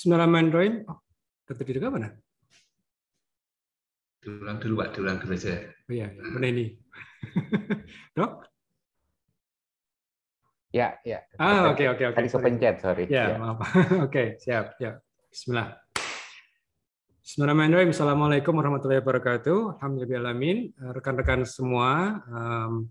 Bismillahirrahmanirrahim. Oh, dokter Dirga mana? Diulang dulu Pak, diulang dulu aja. Oh iya, mana ini? Dok? Ya, ya. Ah, oke, oke, oke. Tadi kepencet, sorry. Ya, maaf. Oke, siap. Ya, Bismillah. Bismillahirrahmanirrahim. Assalamualaikum warahmatullahi wabarakatuh. Alhamdulillahirrahmanirrahim. Rekan-rekan semua, um,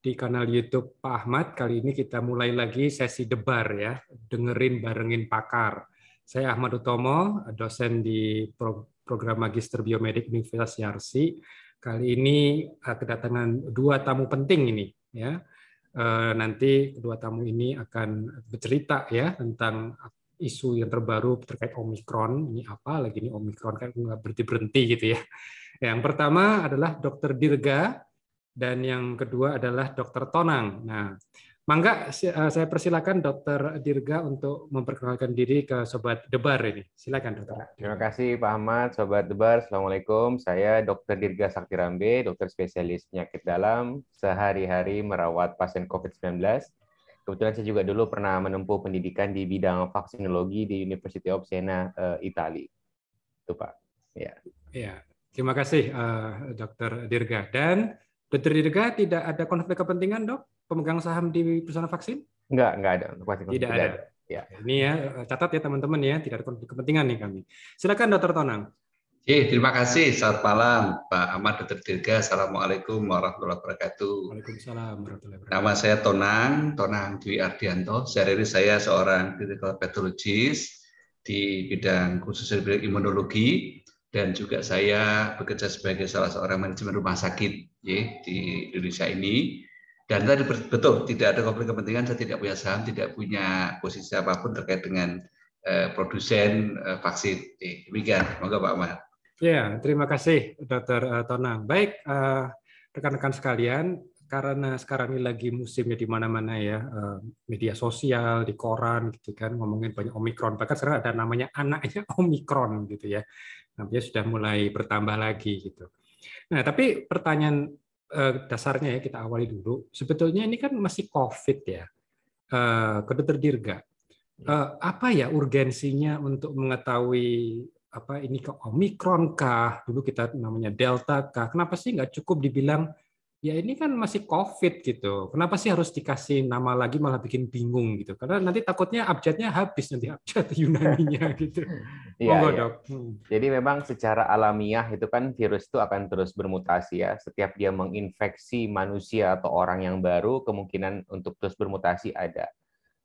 di kanal YouTube Pak Ahmad. Kali ini kita mulai lagi sesi debar ya, dengerin barengin pakar. Saya Ahmad Utomo, dosen di program Magister Biomedik Universitas Yarsi. Kali ini eh, kedatangan dua tamu penting ini ya. Eh, nanti kedua tamu ini akan bercerita ya tentang isu yang terbaru terkait Omikron. Ini apa lagi ini Omikron kan nggak berhenti berhenti gitu ya. Yang pertama adalah Dr. Dirga dan yang kedua adalah Dr. Tonang. Nah, mangga eh, saya persilakan Dr. Dirga untuk memperkenalkan diri ke Sobat Debar ini. Silakan, Dokter. Terima kasih Pak Ahmad, Sobat Debar. Assalamualaikum. Saya Dr. Dirga Saktirambe, dokter spesialis penyakit dalam, sehari-hari merawat pasien COVID-19. Kebetulan saya juga dulu pernah menempuh pendidikan di bidang vaksinologi di University of Siena, uh, Italia. Itu Pak. Ya. Ya. Terima kasih, uh, Dr. Dirga. Dan Dr. Dirga tidak ada konflik kepentingan dok pemegang saham di perusahaan vaksin? Enggak, enggak ada. Konflik tidak, ada. ada. Ya. Ini ya catat ya teman-teman ya tidak ada konflik kepentingan nih kami. Silakan Dr. Tonang. Oke, terima kasih. Selamat malam Pak Ahmad Dr. Dirga. Assalamualaikum warahmatullahi wabarakatuh. Waalaikumsalam warahmatullahi wabarakatuh. Nama saya Tonang, Tonang Dwi Ardianto. Sehari ini saya seorang clinical pathologist di bidang khusus bidang imunologi dan juga saya bekerja sebagai salah seorang manajemen rumah sakit ya, di Indonesia ini. Dan tadi betul tidak ada konflik kepentingan, saya tidak punya saham, tidak punya posisi apa pun terkait dengan eh, produsen eh, vaksin. Eh, demikian, semoga Pak Ahmad. Ya, terima kasih Dr. Eh, Tonang. Baik, eh, rekan-rekan sekalian, karena sekarang ini lagi musimnya di mana-mana ya, eh, media sosial, di koran gitu kan, ngomongin banyak Omikron. Bahkan sekarang ada namanya anaknya Omikron gitu ya. Dia sudah mulai bertambah lagi gitu. Nah, tapi pertanyaan eh, dasarnya ya kita awali dulu. Sebetulnya ini kan masih COVID ya. Eh, ke Dokter Dirga, eh, apa ya urgensinya untuk mengetahui apa ini ke Omikron kah? Dulu kita namanya Delta kah? Kenapa sih nggak cukup dibilang ya ini kan masih COVID gitu. Kenapa sih harus dikasih nama lagi malah bikin bingung gitu? Karena nanti takutnya abjadnya habis nanti abjad Yunaninya gitu. Iya, Monggo, iya. Dok. Hmm. Jadi memang secara alamiah itu kan virus itu akan terus bermutasi ya. Setiap dia menginfeksi manusia atau orang yang baru, kemungkinan untuk terus bermutasi ada.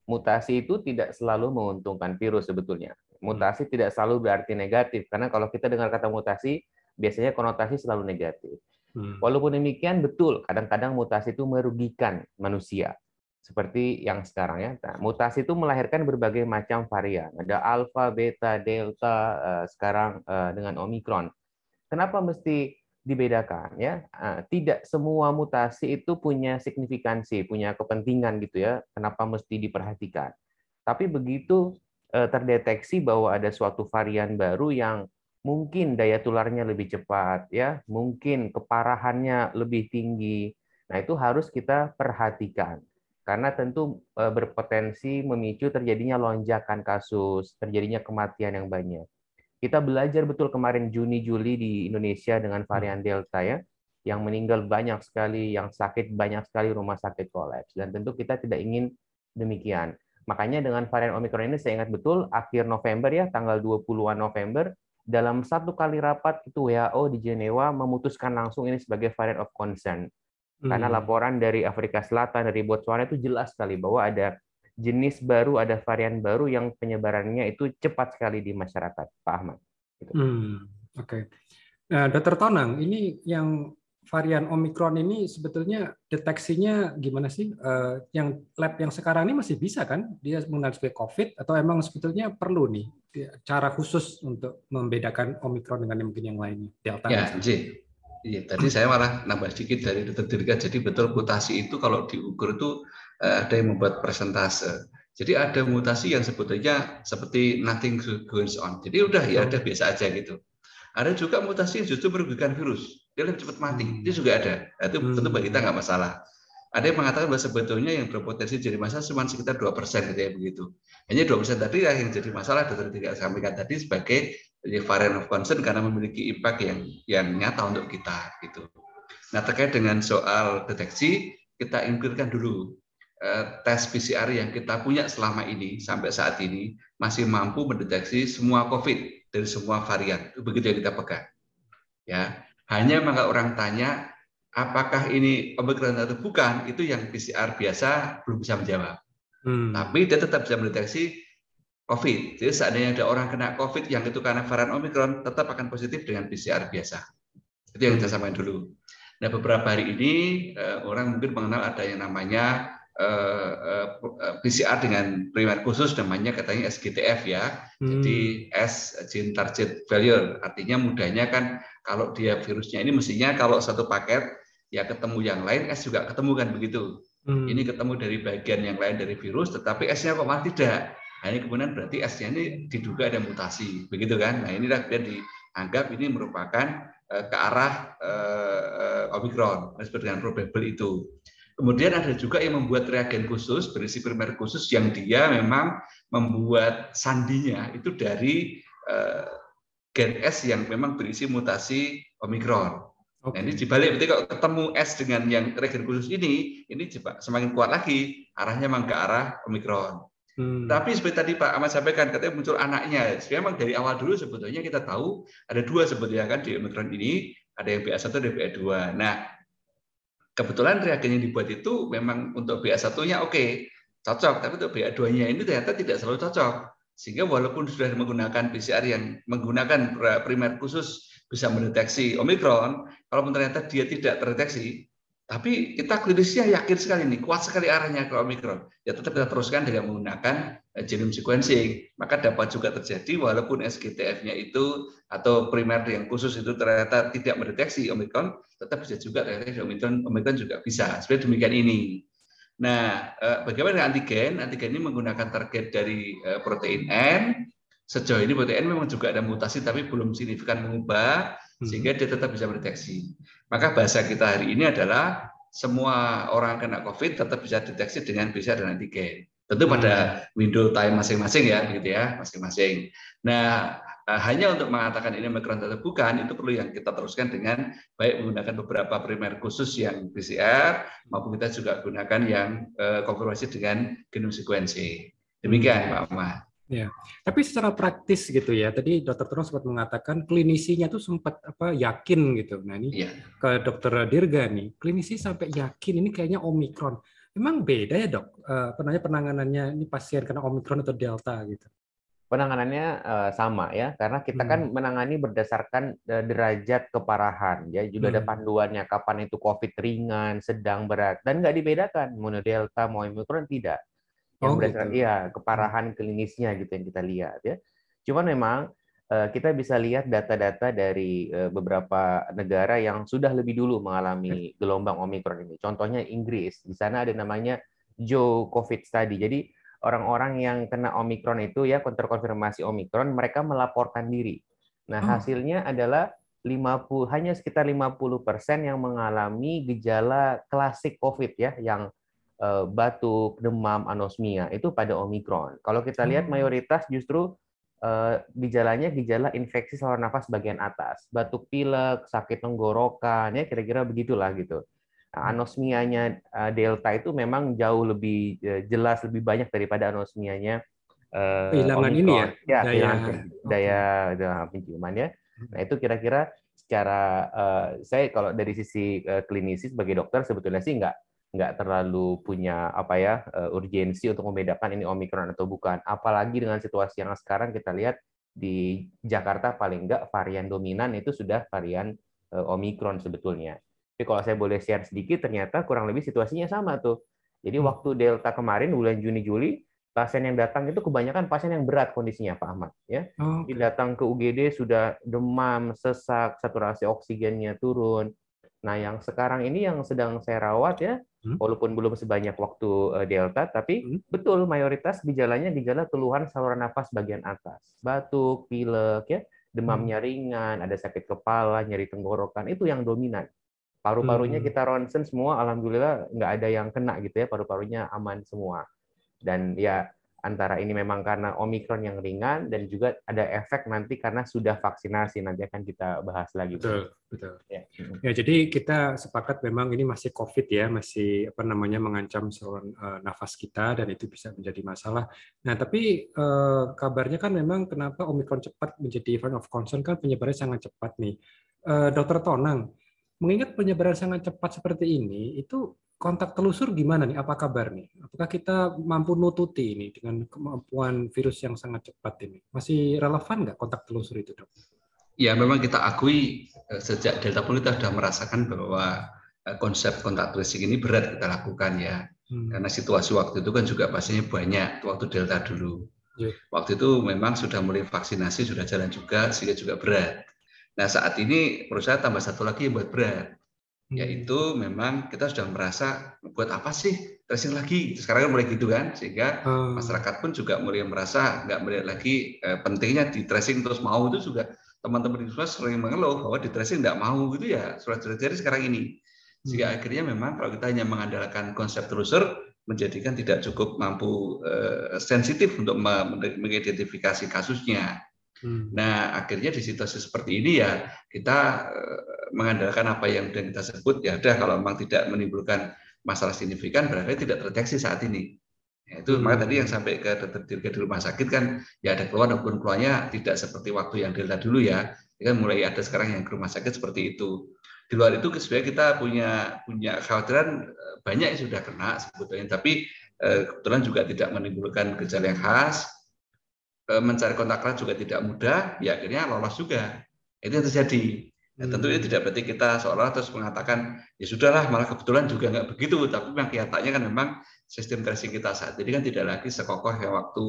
Mutasi itu tidak selalu menguntungkan virus sebetulnya. Mutasi hmm. tidak selalu berarti negatif karena kalau kita dengar kata mutasi biasanya konotasi selalu negatif. Hmm. Walaupun demikian betul, kadang-kadang mutasi itu merugikan manusia. Seperti yang sekarang ya. Nah, mutasi itu melahirkan berbagai macam varian. Ada alfa, beta, delta, eh, sekarang eh, dengan omikron. Kenapa mesti dibedakan ya? Ah, tidak semua mutasi itu punya signifikansi, punya kepentingan gitu ya. Kenapa mesti diperhatikan? Tapi begitu eh, terdeteksi bahwa ada suatu varian baru yang mungkin daya tularnya lebih cepat ya, mungkin keparahannya lebih tinggi. Nah, itu harus kita perhatikan. Karena tentu e, berpotensi memicu terjadinya lonjakan kasus, terjadinya kematian yang banyak. Kita belajar betul kemarin Juni Juli di Indonesia dengan varian Delta ya, yang meninggal banyak sekali, yang sakit banyak sekali, rumah sakit kolaps. Dan tentu kita tidak ingin demikian. Makanya dengan varian Omicron ini saya ingat betul akhir November ya, tanggal 20-an November, dalam satu kali rapat itu WHO di Jenewa memutuskan langsung ini sebagai variant of concern. Karena hmm. laporan dari Afrika Selatan, dari Botswana itu jelas sekali bahwa ada jenis baru, ada varian baru yang penyebarannya itu cepat sekali di masyarakat. Pak Ahmad. Gitu. Hmm, Oke. Okay. Nah, Dokter Tonang, ini yang varian Omikron ini sebetulnya deteksinya gimana sih? Uh, yang lab yang sekarang ini masih bisa kan dia mengenal sebagai COVID atau emang sebetulnya perlu nih cara khusus untuk membedakan Omikron dengan yang mungkin yang lainnya Delta? Ya, J. Iya, tadi saya malah nambah sedikit dari Dirga. Jadi betul mutasi itu kalau diukur itu uh, ada yang membuat persentase. Jadi ada mutasi yang sebetulnya seperti nothing goes on. Jadi udah ya ada biasa aja gitu. Ada juga mutasi yang justru merugikan virus dia lebih cepat mati. Hmm. Itu juga ada. Nah, itu tentu bagi kita nggak masalah. Ada yang mengatakan bahwa sebetulnya yang berpotensi jadi masalah cuma sekitar dua persen gitu ya begitu. Hanya dua persen tadi yang jadi masalah dokter tidak sampaikan tadi sebagai varian of concern karena memiliki impact yang yang nyata untuk kita gitu. Nah terkait dengan soal deteksi kita includekan dulu eh, tes PCR yang kita punya selama ini sampai saat ini masih mampu mendeteksi semua COVID dari semua varian. Begitu yang kita pegang. Ya, hanya maka orang tanya apakah ini Omicron atau bukan, itu yang PCR biasa belum bisa menjawab. Hmm. Tapi dia tetap bisa mendeteksi COVID. Jadi seandainya ada orang kena COVID yang itu karena varian Omicron, tetap akan positif dengan PCR biasa. Itu yang saya sampaikan dulu. Nah beberapa hari ini eh, orang mungkin mengenal ada yang namanya eh, eh, PCR dengan primer khusus namanya katanya SGTF ya. Hmm. Jadi S gene target failure. Artinya mudahnya kan kalau dia virusnya ini mestinya kalau satu paket ya ketemu yang lain S juga ketemu kan begitu. Hmm. Ini ketemu dari bagian yang lain dari virus, tetapi S-nya kok malah tidak. Nah, ini kemudian berarti S-nya ini diduga ada mutasi, begitu kan? Nah, inilah dia dianggap ini merupakan uh, ke arah uh, Omicron, seperti dengan probable itu. Kemudian ada juga yang membuat reagen khusus, berisi primer khusus yang dia memang membuat sandinya itu dari uh, gen S yang memang berisi mutasi Omicron. Okay. Nah, ini dibalik berarti kalau ketemu S dengan yang regen khusus ini, ini semakin kuat lagi arahnya memang ke arah Omikron. Hmm. Tapi seperti tadi Pak Ahmad sampaikan, katanya muncul anaknya. Sebenarnya memang dari awal dulu sebetulnya kita tahu ada dua sebetulnya kan di Omikron ini, ada yang BA1 dan BA2. Nah, kebetulan reagen yang dibuat itu memang untuk BA1-nya oke, okay, cocok, tapi untuk BA2-nya ini ternyata tidak selalu cocok. Sehingga walaupun sudah menggunakan PCR yang menggunakan primer khusus bisa mendeteksi Omikron, kalau ternyata dia tidak terdeteksi, tapi kita klinisnya yakin sekali nih, kuat sekali arahnya ke Omikron. Ya tetap kita teruskan dengan menggunakan eh, genome sequencing. Maka dapat juga terjadi walaupun SGTF-nya itu atau primer yang khusus itu ternyata tidak mendeteksi Omikron, tetap bisa juga terdeteksi Omikron, Omikron juga bisa. Seperti demikian ini. Nah, eh, bagaimana antigen? Antigen ini menggunakan target dari eh, protein N, sejauh ini protein memang juga ada mutasi tapi belum signifikan mengubah hmm. sehingga dia tetap bisa mendeteksi. Maka bahasa kita hari ini adalah semua orang kena COVID tetap bisa deteksi dengan bisa dan antigen. Tentu pada hmm. window time masing-masing ya, gitu ya, masing-masing. Nah, eh, hanya untuk mengatakan ini Omicron atau bukan, itu perlu yang kita teruskan dengan baik menggunakan beberapa primer khusus yang PCR, maupun kita juga gunakan yang eh, konfirmasi dengan genome sequencing. Demikian, Pak Ahmad. Ya, tapi secara praktis gitu ya. Tadi Dokter Tono sempat mengatakan klinisinya tuh sempat apa yakin gitu. Nah ini ya. ke Dokter Dirga nih, klinisi sampai yakin ini kayaknya Omikron. Memang beda ya dok? Uh, penanganannya ini pasien kena Omikron atau Delta gitu? Penanganannya uh, sama ya, karena kita kan hmm. kan menangani berdasarkan uh, derajat keparahan. Ya, juga hmm. ada panduannya kapan itu COVID ringan, sedang, berat, dan nggak dibedakan mau Delta mau Omikron tidak yang oh, berdasarkan gitu. iya keparahan klinisnya gitu yang kita lihat ya. Cuman memang eh, kita bisa lihat data-data dari eh, beberapa negara yang sudah lebih dulu mengalami gelombang Omikron ini. Contohnya Inggris, di sana ada namanya Joe COVID Study. Jadi orang-orang yang kena Omikron itu ya terkonfirmasi Omikron, mereka melaporkan diri. Nah, oh. hasilnya adalah 50 hanya sekitar 50% yang mengalami gejala klasik COVID ya yang batuk, demam, anosmia itu pada Omikron. Kalau kita lihat hmm. mayoritas justru uh, gejalanya gejala infeksi saluran nafas bagian atas, batuk pilek, sakit tenggorokan, ya kira-kira begitulah gitu. Nah, hmm. anosmianya uh, delta itu memang jauh lebih uh, jelas, lebih banyak daripada anosmianya uh, kehilangan ini ya, ya daya daya, daya penciuman ya. Nah itu kira-kira secara uh, saya kalau dari sisi uh, klinisi sebagai dokter sebetulnya sih nggak nggak terlalu punya apa ya uh, urgensi untuk membedakan ini omikron atau bukan. Apalagi dengan situasi yang sekarang kita lihat di Jakarta paling nggak varian dominan itu sudah varian uh, omikron sebetulnya. Tapi kalau saya boleh share sedikit, ternyata kurang lebih situasinya sama tuh. Jadi hmm. waktu Delta kemarin bulan Juni Juli pasien yang datang itu kebanyakan pasien yang berat kondisinya Pak Ahmad ya. Oh, okay. datang ke UGD sudah demam, sesak, saturasi oksigennya turun. Nah, yang sekarang ini yang sedang saya rawat ya, Hmm? walaupun belum sebanyak waktu eh, Delta, tapi hmm? betul mayoritas gejalanya gejala keluhan saluran nafas bagian atas, batuk, pilek, ya, demamnya hmm. ringan, ada sakit kepala, nyeri tenggorokan, itu yang dominan. Paru-parunya hmm. kita ronsen semua, alhamdulillah nggak ada yang kena gitu ya, paru-parunya aman semua. Dan ya antara ini memang karena omikron yang ringan dan juga ada efek nanti karena sudah vaksinasi nanti akan kita bahas lagi. Betul, betul. Ya. ya jadi kita sepakat memang ini masih COVID ya, masih apa namanya mengancam saluran uh, nafas kita dan itu bisa menjadi masalah. Nah tapi uh, kabarnya kan memang kenapa omikron cepat menjadi event of concern kan penyebarannya sangat cepat nih. Uh, Dokter Tonang, mengingat penyebaran sangat cepat seperti ini, itu kontak telusur gimana nih? Apa kabar nih? Apakah kita mampu nututi ini dengan kemampuan virus yang sangat cepat ini? Masih relevan nggak kontak telusur itu, dok? Ya, memang kita akui eh, sejak Delta pun kita sudah merasakan bahwa eh, konsep kontak tracing ini berat kita lakukan ya. Hmm. Karena situasi waktu itu kan juga pastinya banyak waktu Delta dulu. Yeah. Waktu itu memang sudah mulai vaksinasi, sudah jalan juga, sehingga juga berat. Nah saat ini menurut saya tambah satu lagi yang buat berat. Yaitu memang kita sudah merasa buat apa sih tracing lagi? Sekarang kan mulai gitu kan sehingga hmm. masyarakat pun juga mulai merasa nggak melihat lagi eh, pentingnya di tracing terus mau. Itu juga teman-teman di puskesmas sering mengeluh bahwa di tracing nggak mau gitu ya surat-surat sekarang ini. Sehingga hmm. akhirnya memang kalau kita hanya mengandalkan konsep telusur menjadikan tidak cukup mampu eh, sensitif untuk mengidentifikasi kasusnya Hmm. Nah, akhirnya di situasi seperti ini ya kita eh, mengandalkan apa yang sudah kita sebut ya udah kalau memang tidak menimbulkan masalah signifikan berarti tidak terdeteksi saat ini. Ya, itu hmm. maka tadi yang sampai ke dokter di rumah sakit kan ya ada keluar maupun keluarnya tidak seperti waktu yang delta dulu ya. ya kan mulai ada sekarang yang ke rumah sakit seperti itu. Di luar itu sebenarnya kita punya punya kekhawatiran eh, banyak yang sudah kena sebetulnya tapi eh, kebetulan juga tidak menimbulkan gejala yang khas mencari kontak erat juga tidak mudah, ya akhirnya lolos juga. Itu yang terjadi. Ya, tentu ini hmm. tidak berarti kita seolah terus mengatakan ya sudahlah malah kebetulan juga nggak begitu, tapi memang kelihatannya kan memang sistem tracing kita saat ini kan tidak lagi sekokoh yang waktu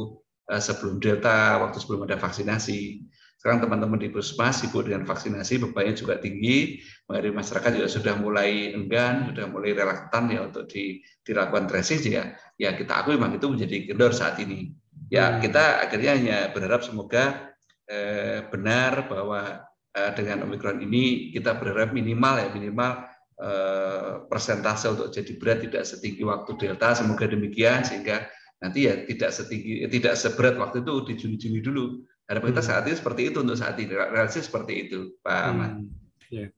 uh, sebelum delta, waktu sebelum ada vaksinasi. Sekarang teman-teman di puskesmas sibuk dengan vaksinasi, bebannya juga tinggi, mengenai masyarakat juga sudah mulai enggan, sudah mulai relaktan ya untuk di, dilakukan tracing ya. Ya kita akui memang itu menjadi kendor saat ini. Ya, hmm. kita akhirnya hanya berharap semoga eh, benar bahwa eh, dengan Omikron ini kita berharap minimal ya minimal eh, persentase untuk jadi berat tidak setinggi waktu Delta. Semoga demikian sehingga nanti ya tidak setinggi eh, tidak seberat waktu itu di Juni-Juni dulu. Harapan kita hmm. saat ini seperti itu untuk saat ini. Realistis seperti itu, Pak Ahmad. Hmm. Yeah.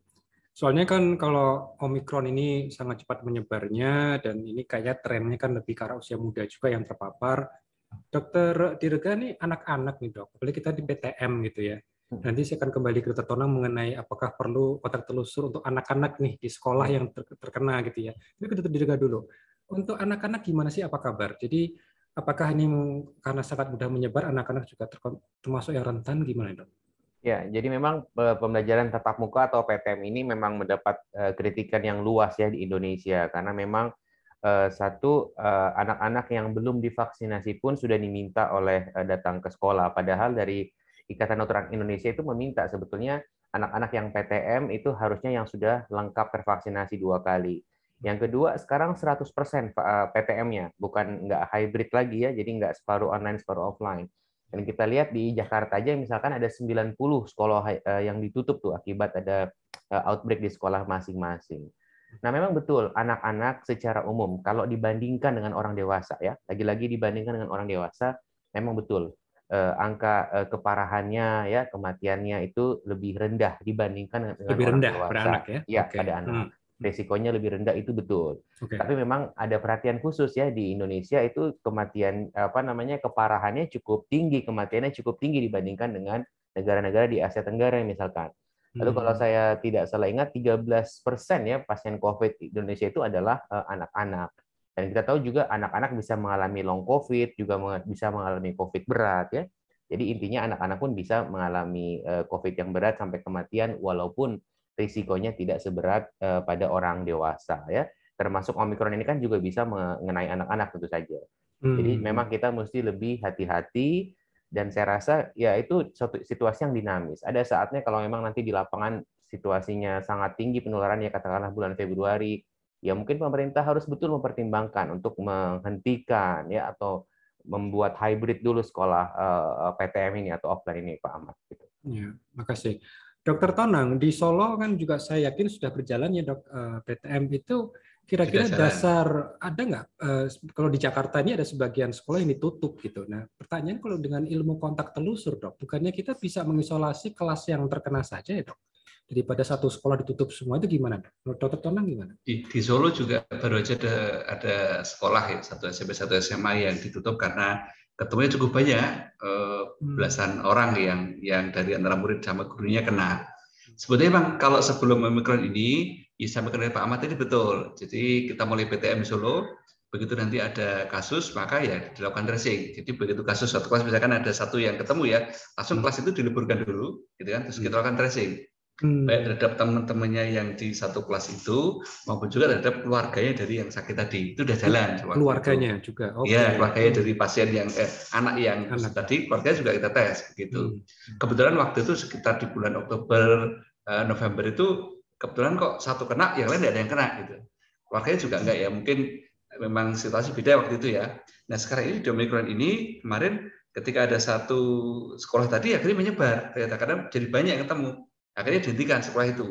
Soalnya kan kalau Omikron ini sangat cepat menyebarnya dan ini kayak trennya kan lebih ke arah usia muda juga yang terpapar Dokter Dirga nih anak-anak nih dok, apalagi kita di PTM gitu ya. Hmm. Nanti saya akan kembali ke dokter Tonang mengenai apakah perlu kotak telusur untuk anak-anak nih di sekolah yang terkena gitu ya. Tapi ke dokter Dirga dulu. Untuk anak-anak gimana sih apa kabar? Jadi apakah ini karena sangat mudah menyebar anak-anak juga termasuk yang rentan gimana dok? Ya, jadi memang eh, pembelajaran tatap muka atau PTM ini memang mendapat eh, kritikan yang luas ya di Indonesia karena memang satu eh, anak-anak yang belum divaksinasi pun sudah diminta oleh eh, datang ke sekolah. Padahal dari Ikatan Dokter Indonesia itu meminta sebetulnya anak-anak yang PTM itu harusnya yang sudah lengkap tervaksinasi dua kali. Yang kedua, sekarang 100% PTM-nya, bukan nggak hybrid lagi ya, jadi nggak separuh online, separuh offline. Dan kita lihat di Jakarta aja misalkan ada 90 sekolah yang ditutup tuh akibat ada outbreak di sekolah masing-masing. Nah, memang betul anak-anak secara umum kalau dibandingkan dengan orang dewasa ya, lagi-lagi dibandingkan dengan orang dewasa, memang betul eh, angka eh, keparahannya ya, kematiannya itu lebih rendah dibandingkan dengan lebih orang rendah dewasa. Pada anak ya. Ya, okay. pada anak. Hmm. Resikonya lebih rendah itu betul. Okay. Tapi memang ada perhatian khusus ya di Indonesia itu kematian apa namanya keparahannya cukup tinggi, kematiannya cukup tinggi dibandingkan dengan negara-negara di Asia Tenggara misalkan. Lalu kalau hmm. saya tidak salah ingat 13% ya pasien COVID di Indonesia itu adalah eh, anak-anak. Dan kita tahu juga anak-anak bisa mengalami long COVID, juga bisa mengalami COVID berat ya. Jadi intinya anak-anak pun bisa mengalami eh, COVID yang berat sampai kematian walaupun risikonya tidak seberat eh, pada orang dewasa ya. Termasuk Omikron ini kan juga bisa mengenai anak-anak tentu saja. Jadi hmm. memang kita mesti lebih hati-hati dan saya rasa ya itu suatu situasi yang dinamis. Ada saatnya kalau memang nanti di lapangan situasinya sangat tinggi penularan ya katakanlah bulan Februari, ya mungkin pemerintah harus betul mempertimbangkan untuk menghentikan ya atau membuat hybrid dulu sekolah eh, PTM ini atau offline ini Pak Ahmad. Gitu. Ya, makasih. Dokter Tonang di Solo kan juga saya yakin sudah berjalan ya dok eh, PTM itu kira-kira dasar ada nggak eh, kalau di Jakarta ini ada sebagian sekolah yang ditutup gitu. Nah pertanyaan kalau dengan ilmu kontak telusur dok, bukannya kita bisa mengisolasi kelas yang terkena saja ya dok? Daripada satu sekolah ditutup semua itu gimana? Menurut dokter Tonang gimana? Di, di Solo juga baru aja ada, ada sekolah ya satu SMP satu SMA yang ditutup karena ketemunya cukup banyak eh, hmm. belasan orang yang yang dari antara murid sama gurunya kena. Sebetulnya memang kalau sebelum Omikron ini, ya sampai ke Pak Ahmad ini betul. Jadi kita mulai PTM Solo, begitu nanti ada kasus maka ya dilakukan tracing. Jadi begitu kasus satu kelas misalkan ada satu yang ketemu ya, langsung hmm. kelas itu diliburkan dulu, gitu kan, terus kita lakukan tracing hmm. baik terhadap teman-temannya yang di satu kelas itu maupun juga terhadap keluarganya dari yang sakit tadi itu sudah jalan keluarganya itu. juga okay. ya keluarganya dari pasien yang eh, anak yang anak. tadi keluarganya juga kita tes begitu hmm. kebetulan waktu itu sekitar di bulan Oktober eh, November itu kebetulan kok satu kena yang lain tidak ada yang kena gitu keluarganya juga enggak ya mungkin memang situasi beda waktu itu ya nah sekarang ini di Omicron ini kemarin ketika ada satu sekolah tadi akhirnya menyebar ternyata karena jadi banyak yang ketemu akhirnya dihentikan sekolah itu.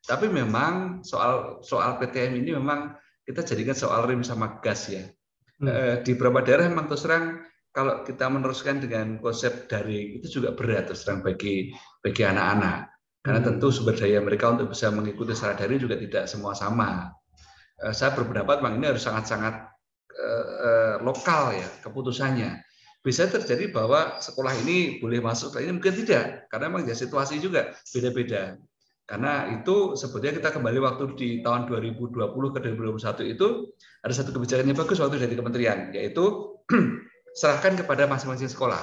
Tapi memang soal soal PTM ini memang kita jadikan soal rem sama gas ya. Hmm. Eh, di beberapa daerah memang terus terang kalau kita meneruskan dengan konsep daring itu juga berat terus terang bagi bagi anak-anak. Karena hmm. tentu sumber daya mereka untuk bisa mengikuti secara daring juga tidak semua sama. Eh, saya berpendapat memang ini harus sangat-sangat eh, lokal ya keputusannya bisa terjadi bahwa sekolah ini boleh masuk, ini mungkin tidak, karena memang ya situasi juga beda-beda. Karena itu sebetulnya kita kembali waktu di tahun 2020 ke 2021 itu ada satu kebijakan yang bagus waktu dari kementerian, yaitu serahkan kepada masing-masing sekolah.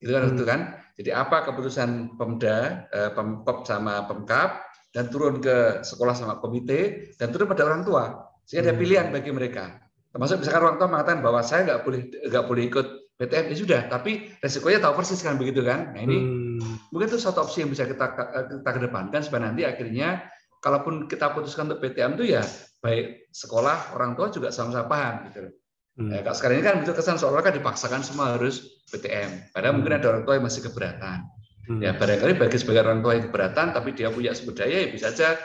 Itu kan, hmm. itu kan. Jadi apa keputusan Pemda, eh, Pemkop sama Pemkap dan turun ke sekolah sama komite dan turun pada orang tua. Sehingga ada hmm. pilihan bagi mereka. Termasuk misalkan orang tua mengatakan bahwa saya nggak boleh nggak boleh ikut PTM ya sudah, tapi resikonya tahu persis kan begitu kan. Nah ini hmm. mungkin itu satu opsi yang bisa kita kita kedepankan supaya nanti akhirnya kalaupun kita putuskan untuk PTM itu ya baik sekolah orang tua juga sama-sama paham gitu. Hmm. Ya, sekarang ini kan betul kesan seolah kan dipaksakan semua harus PTM. Padahal hmm. mungkin ada orang tua yang masih keberatan. Hmm. Ya barangkali bagi sebagian orang tua yang keberatan, tapi dia punya sumber daya ya bisa aja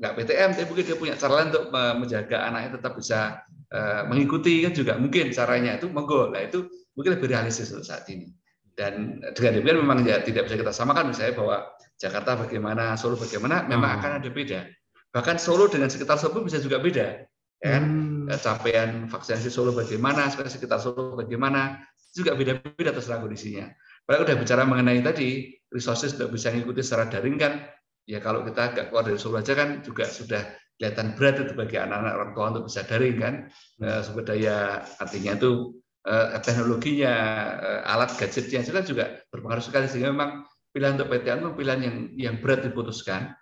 nggak PTM, tapi mungkin dia punya cara lain untuk menjaga anaknya tetap bisa uh, mengikuti kan juga mungkin caranya itu monggo. Nah itu mungkin lebih realistis untuk saat ini. Dan dengan demikian memang ya tidak bisa kita samakan misalnya bahwa Jakarta bagaimana, Solo bagaimana, memang hmm. akan ada beda. Bahkan Solo dengan sekitar Solo bisa juga beda. Ya, kan? hmm. Capaian vaksinasi Solo bagaimana, sekitar Solo bagaimana, juga beda-beda terserah kondisinya. Kalau udah bicara mengenai tadi resources untuk bisa mengikuti secara daring kan, ya kalau kita agak keluar dari Solo aja kan juga sudah kelihatan berat itu bagi anak-anak orang tua untuk bisa daring kan. Hmm. Sumber daya artinya itu Eh, teknologinya, eh, alat gadgetnya juga juga berpengaruh sekali sehingga memang pilihan untuk PTN itu pilihan yang yang berat diputuskan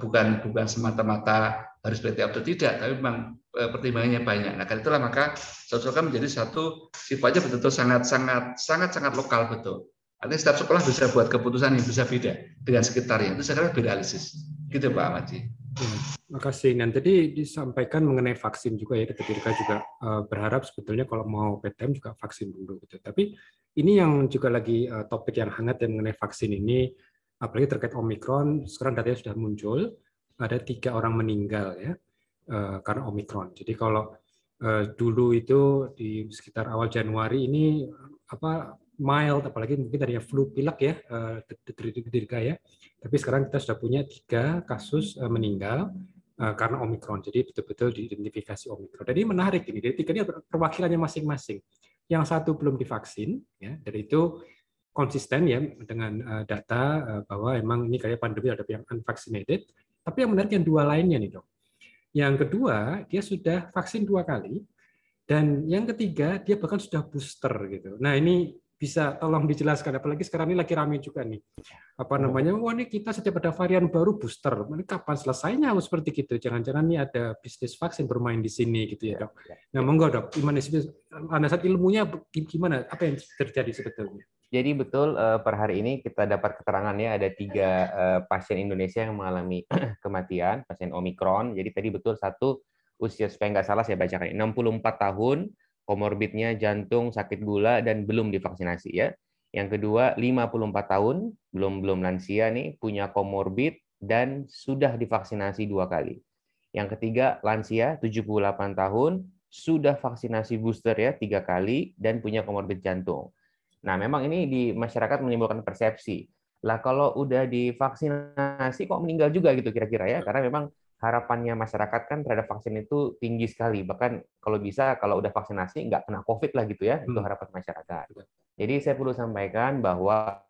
bukan bukan semata-mata harus PTN atau tidak, tapi memang pertimbangannya banyak. Nah, karena itulah maka kan menjadi satu sifatnya betul-betul sangat sangat sangat sangat lokal betul. Artinya setiap sekolah bisa buat keputusan yang bisa beda dengan sekitarnya. Itu saya kira lebih realistis. Gitu Pak Ahmad. Ya, makasih. Dan tadi disampaikan mengenai vaksin juga ya, ketika juga uh, berharap sebetulnya kalau mau PTM juga vaksin dulu gitu. Tapi ini yang juga lagi topik yang hangat yang mengenai vaksin ini, apalagi terkait Omikron, sekarang datanya sudah muncul, ada tiga orang meninggal ya uh, karena Omikron. Jadi kalau uh, dulu itu di sekitar awal Januari ini apa mild, apalagi mungkin tadinya flu pilek ya, dirga ya. Tapi sekarang kita sudah punya tiga kasus eh, meninggal eh, karena Omikron. Jadi betul-betul diidentifikasi Omikron. Jadi menarik ini. Jadi tiga ini perwakilannya masing-masing. Yang satu belum divaksin, ya, dan itu konsisten ya dengan eh, data bahwa emang ini kayak pandemi ada yang unvaccinated. Tapi yang menarik yang dua lainnya nih dok. Yang kedua dia sudah vaksin dua kali, dan yang ketiga dia bahkan sudah booster gitu. Nah ini bisa tolong dijelaskan apalagi sekarang ini lagi ramai juga nih. Apa namanya? Wah ini kita setiap ada varian baru booster. Ini kapan selesainya? Seperti gitu. Jangan-jangan ini ada bisnis vaksin bermain di sini gitu ya, ya dok. ya, nah monggo dok. Gimana sih saat ilmunya gimana? Apa yang terjadi sebetulnya jadi betul eh, per hari ini kita dapat keterangannya ada tiga eh, pasien Indonesia yang mengalami kematian pasien Omikron jadi tadi betul satu usia supaya nggak salah saya bacakan 64 tahun komorbidnya jantung, sakit gula, dan belum divaksinasi ya. Yang kedua, 54 tahun, belum belum lansia nih, punya komorbid dan sudah divaksinasi dua kali. Yang ketiga, lansia 78 tahun, sudah vaksinasi booster ya tiga kali dan punya komorbid jantung. Nah, memang ini di masyarakat menimbulkan persepsi. Lah kalau udah divaksinasi kok meninggal juga gitu kira-kira ya? Karena memang harapannya masyarakat kan terhadap vaksin itu tinggi sekali. Bahkan kalau bisa kalau udah vaksinasi nggak kena COVID lah gitu ya. Itu hmm. harapan masyarakat. Jadi saya perlu sampaikan bahwa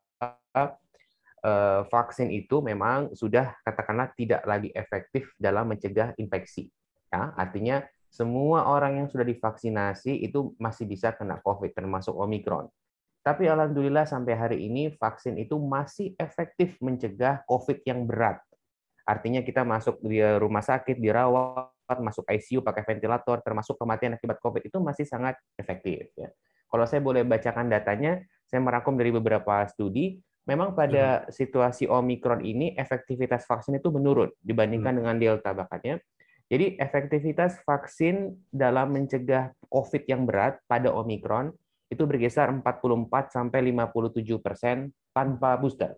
eh, vaksin itu memang sudah katakanlah tidak lagi efektif dalam mencegah infeksi. Ya, artinya semua orang yang sudah divaksinasi itu masih bisa kena COVID, termasuk Omikron. Tapi alhamdulillah sampai hari ini vaksin itu masih efektif mencegah COVID yang berat. Artinya kita masuk di rumah sakit, dirawat, masuk ICU pakai ventilator, termasuk kematian akibat COVID itu masih sangat efektif. Ya. Kalau saya boleh bacakan datanya, saya merangkum dari beberapa studi, memang pada situasi Omikron ini efektivitas vaksin itu menurun dibandingkan hmm. dengan Delta bahkannya. Jadi efektivitas vaksin dalam mencegah COVID yang berat pada Omikron itu bergeser 44 sampai 57 persen tanpa booster.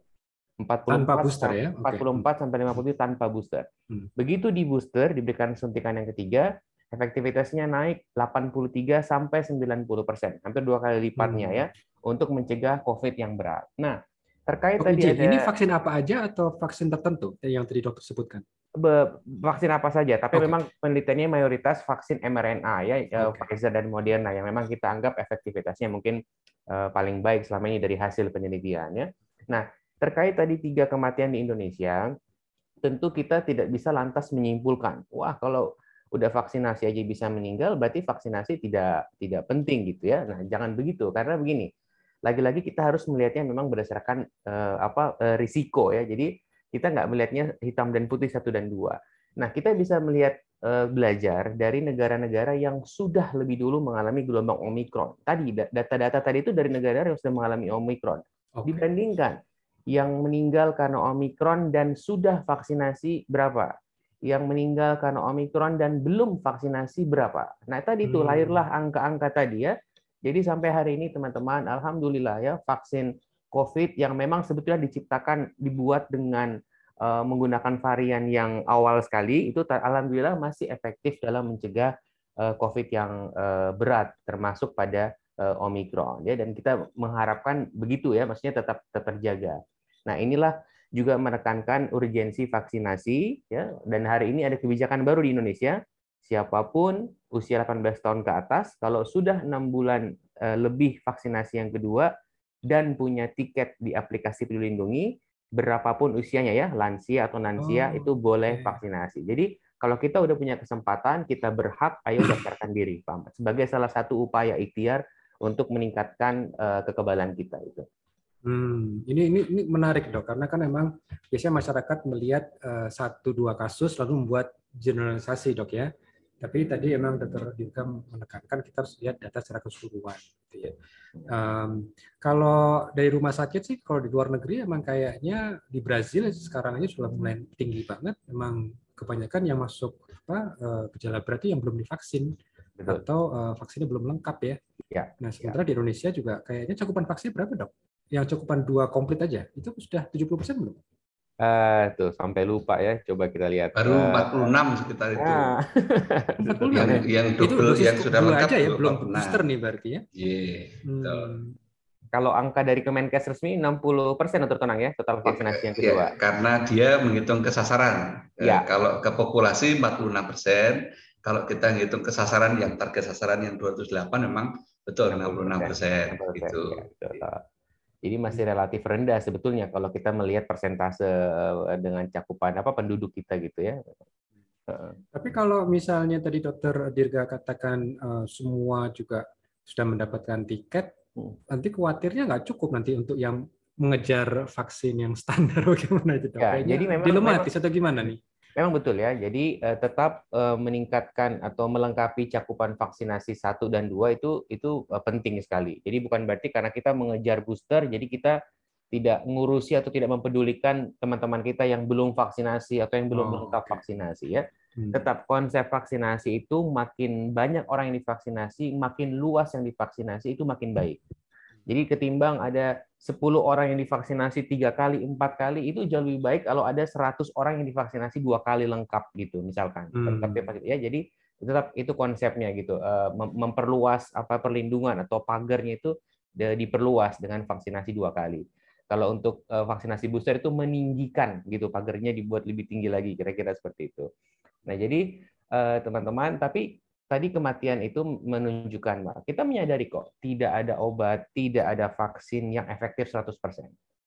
44 tanpa booster ya. 44 okay. sampai 50 tanpa booster. Hmm. Begitu di booster diberikan suntikan yang ketiga, efektivitasnya naik 83 sampai 90 persen, hampir dua kali lipatnya hmm. ya, untuk mencegah COVID yang berat. Nah, terkait oh, tadi ada ini vaksin apa aja atau vaksin tertentu yang tadi dokter sebutkan? Vaksin apa saja, tapi okay. memang penelitiannya mayoritas vaksin mRNA ya, okay. Pfizer dan Moderna yang memang kita anggap efektivitasnya mungkin uh, paling baik selama ini dari hasil penelitian ya. Nah, terkait tadi tiga kematian di Indonesia, tentu kita tidak bisa lantas menyimpulkan, wah kalau udah vaksinasi aja bisa meninggal, berarti vaksinasi tidak tidak penting gitu ya. Nah, jangan begitu karena begini, lagi-lagi kita harus melihatnya memang berdasarkan uh, apa uh, risiko ya. Jadi kita nggak melihatnya hitam dan putih satu dan dua. Nah, kita bisa melihat uh, belajar dari negara-negara yang sudah lebih dulu mengalami gelombang Omikron. Tadi data-data tadi itu dari negara yang sudah mengalami Omikron. Okay. Dibandingkan yang meninggal karena Omikron dan sudah vaksinasi berapa? Yang meninggal karena Omikron dan belum vaksinasi berapa? Nah, tadi itu hmm. lahirlah angka-angka tadi ya. Jadi sampai hari ini teman-teman, alhamdulillah ya vaksin COVID yang memang sebetulnya diciptakan dibuat dengan uh, menggunakan varian yang awal sekali itu alhamdulillah masih efektif dalam mencegah uh, COVID yang uh, berat termasuk pada uh, Omikron ya dan kita mengharapkan begitu ya maksudnya tetap tetap terjaga. Nah, inilah juga menekankan urgensi vaksinasi ya. Dan hari ini ada kebijakan baru di Indonesia. Siapa pun usia 18 tahun ke atas kalau sudah enam bulan lebih vaksinasi yang kedua dan punya tiket di aplikasi Peduli Lindungi, berapapun usianya ya, lansia atau lansia oh, itu boleh okay. vaksinasi. Jadi kalau kita udah punya kesempatan, kita berhak ayo daftarkan diri, Pak Sebagai salah satu upaya ikhtiar untuk meningkatkan uh, kekebalan kita itu. Hmm, ini, ini ini menarik dok, karena kan memang biasanya masyarakat melihat uh, satu dua kasus lalu membuat generalisasi dok ya. Tapi tadi memang Dr. Dirga menekankan kita harus lihat data secara keseluruhan. Gitu ya. um, kalau dari rumah sakit sih, kalau di luar negeri emang kayaknya di Brazil sekarang aja sudah mulai tinggi banget. Memang kebanyakan yang masuk apa uh, gejala berarti yang belum divaksin Betul. atau uh, vaksinnya belum lengkap ya. ya. Nah sementara ya. di Indonesia juga kayaknya cakupan vaksin berapa dok? Yang cakupan dua komplit aja itu sudah 70% belum? Uh, tuh sampai lupa ya. Coba kita lihat. Baru uh, 46 sekitar itu. Ah. yang yang double yang sudah lengkap aja ya, belum booster nih berarti ya. Iya. Yeah, hmm. Kalau angka dari Kemenkes resmi 60 persen untuk tenang ya total vaksinasi yang kedua. Ya, karena dia menghitung kesasaran. Ya. Kalau ke populasi 46 persen, kalau kita ngitung kesasaran yang target sasaran yang 208 memang betul 66 persen. Gitu. Ya, jadi masih relatif rendah sebetulnya kalau kita melihat persentase eh, dengan cakupan apa penduduk kita gitu ya. Tapi kalau misalnya tadi Dokter Dirga katakan uh, semua juga sudah mendapatkan tiket, hmm. nanti khawatirnya nggak cukup nanti untuk yang mengejar vaksin yang standar bagaimana itu? Ya, jadi memang dilematis memang, atau gimana nih? Memang betul ya. Jadi uh, tetap uh, meningkatkan atau melengkapi cakupan vaksinasi satu dan dua itu itu uh, penting sekali. Jadi bukan berarti karena kita mengejar booster, jadi kita tidak mengurusi atau tidak mempedulikan teman-teman kita yang belum vaksinasi atau yang belum oh, lengkap okay. vaksinasi ya. Hmm. Tetap konsep vaksinasi itu makin banyak orang yang divaksinasi, makin luas yang divaksinasi itu makin baik. Jadi ketimbang ada 10 orang yang divaksinasi tiga kali, empat kali, itu jauh lebih baik kalau ada 100 orang yang divaksinasi dua kali lengkap gitu, misalkan. Hmm. ya, jadi tetap itu konsepnya gitu, eh, memperluas apa perlindungan atau pagarnya itu diperluas dengan vaksinasi dua kali. Kalau untuk eh, vaksinasi booster itu meninggikan gitu, pagarnya dibuat lebih tinggi lagi, kira-kira seperti itu. Nah jadi eh, teman-teman, tapi tadi kematian itu menunjukkan bahwa kita menyadari kok tidak ada obat, tidak ada vaksin yang efektif 100%.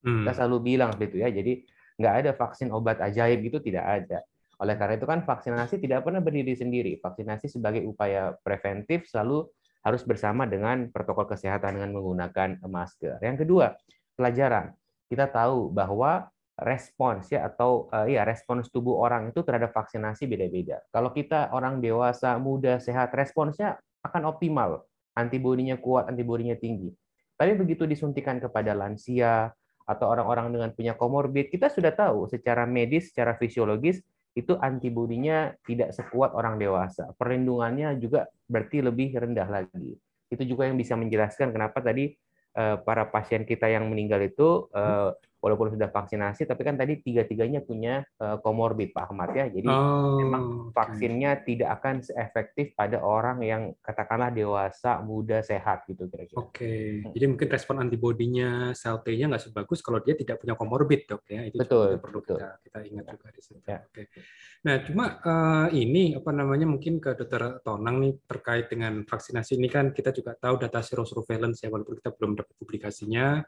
Hmm. Kita selalu bilang begitu ya. Jadi nggak ada vaksin obat ajaib gitu tidak ada. Oleh karena itu kan vaksinasi tidak pernah berdiri sendiri. Vaksinasi sebagai upaya preventif selalu harus bersama dengan protokol kesehatan dengan menggunakan masker. Yang kedua, pelajaran. Kita tahu bahwa respons ya atau uh, ya respons tubuh orang itu terhadap vaksinasi beda-beda. Kalau kita orang dewasa, muda, sehat, responsnya akan optimal. Antibodinya kuat, antibodinya tinggi. Tapi begitu disuntikan kepada lansia atau orang-orang dengan punya komorbid, kita sudah tahu secara medis, secara fisiologis itu antibodinya tidak sekuat orang dewasa. Perlindungannya juga berarti lebih rendah lagi. Itu juga yang bisa menjelaskan kenapa tadi eh, para pasien kita yang meninggal itu eh, walaupun sudah vaksinasi, tapi kan tadi tiga-tiganya punya komorbid, eh, Pak Ahmad ya. Jadi oh, memang vaksinnya okay. tidak akan seefektif pada orang yang katakanlah dewasa, muda, sehat gitu kira-kira. Oke, okay. Hmm. jadi mungkin respon antibodinya, sel T-nya nggak sebagus kalau dia tidak punya komorbid, dok ya. Itu betul, juga perlu betul. Kita, kita ingat juga di sini. Ya. Oke. Okay. Nah, cuma uh, ini apa namanya mungkin ke Dokter Tonang nih terkait dengan vaksinasi ini kan kita juga tahu data serosurveillance ya walaupun kita belum dapat publikasinya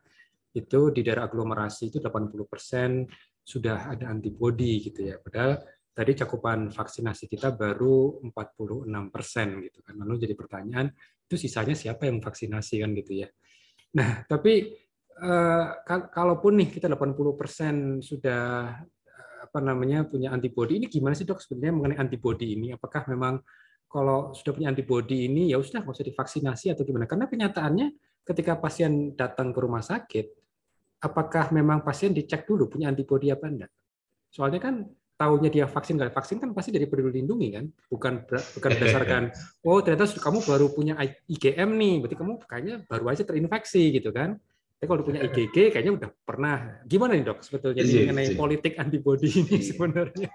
itu di daerah aglomerasi itu 80% sudah ada antibodi gitu ya. Padahal tadi cakupan vaksinasi kita baru 46% gitu kan. Lalu jadi pertanyaan, itu sisanya siapa yang vaksinasi kan gitu ya. Nah, tapi eh, kalaupun nih kita 80% sudah eh, apa namanya punya antibodi ini gimana sih dok sebenarnya mengenai antibodi ini? Apakah memang kalau sudah punya antibodi ini ya sudah nggak usah divaksinasi atau gimana? Karena kenyataannya ketika pasien datang ke rumah sakit apakah memang pasien dicek dulu punya antibodi apa enggak? Soalnya kan tahunya dia vaksin nggak vaksin kan pasti dari peduli lindungi kan, bukan bukan berdasarkan oh ternyata kamu baru punya IgM nih, berarti kamu kayaknya baru aja terinfeksi gitu kan. Tapi kalau punya IgG kayaknya udah pernah. Gimana nih dok sebetulnya iya, mengenai iya. politik antibodi ini iya. sebenarnya?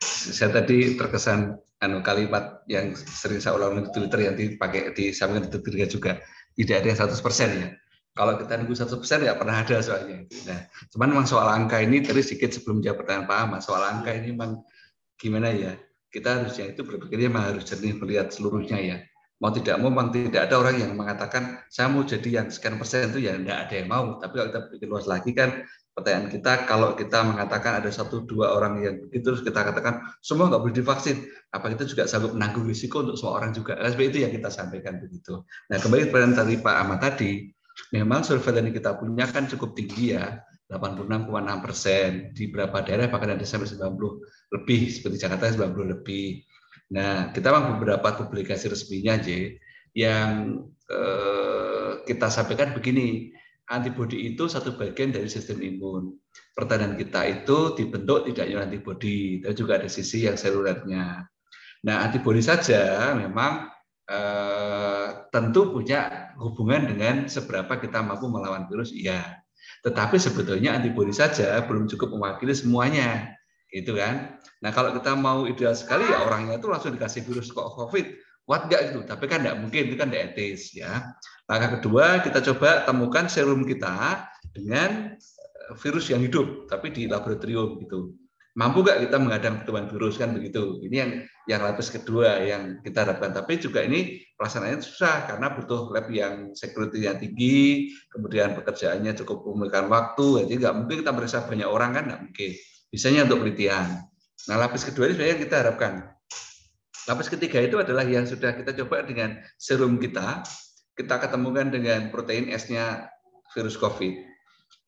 Saya tadi terkesan anu kalimat yang sering saya ulang di Twitter yang dipakai di samping Twitter juga tidak ada yang 100% ya kalau kita nunggu satu persen ya pernah ada soalnya. Nah, cuman memang soal angka ini tadi sedikit sebelum jawab pertanyaan Pak Ahmad, soal angka ini memang gimana ya? Kita harusnya itu berpikirnya memang harus jernih melihat seluruhnya ya. Mau tidak mau memang tidak ada orang yang mengatakan saya mau jadi yang sekian persen itu ya tidak ada yang mau. Tapi kalau kita berpikir luas lagi kan pertanyaan kita kalau kita mengatakan ada satu dua orang yang begitu terus kita katakan semua nggak boleh divaksin apa kita juga sanggup menanggung risiko untuk semua orang juga nah, itu yang kita sampaikan begitu nah kembali pertanyaan tadi Pak Ahmad tadi memang surveillance yang kita punya kan cukup tinggi ya, 86,6 persen. Di beberapa daerah bahkan ada sampai 90 lebih, seperti Jakarta 90 lebih. Nah, kita memang beberapa publikasi resminya, J, yang eh, kita sampaikan begini, antibodi itu satu bagian dari sistem imun. Pertahanan kita itu dibentuk tidak hanya antibodi, tapi juga ada sisi yang selulernya. Nah, antibodi saja memang eh, tentu punya hubungan dengan seberapa kita mampu melawan virus, iya. Tetapi sebetulnya antibodi saja belum cukup mewakili semuanya, gitu kan? Nah kalau kita mau ideal sekali ya orangnya itu langsung dikasih virus kok COVID, kuat nggak itu? Tapi kan nggak mungkin, itu kan tidak etis ya. Langkah kedua kita coba temukan serum kita dengan eh, virus yang hidup, tapi di laboratorium gitu mampu nggak kita menghadang pertumbuhan virus kan begitu. Ini yang yang lapis kedua yang kita harapkan. Tapi juga ini pelaksanaannya susah karena butuh lab yang security yang tinggi, kemudian pekerjaannya cukup membutuhkan waktu. Jadi nggak mungkin kita meriksa banyak orang kan nggak mungkin. Bisanya untuk penelitian. Nah lapis kedua ini sebenarnya yang kita harapkan. Lapis ketiga itu adalah yang sudah kita coba dengan serum kita. Kita ketemukan dengan protein S-nya virus COVID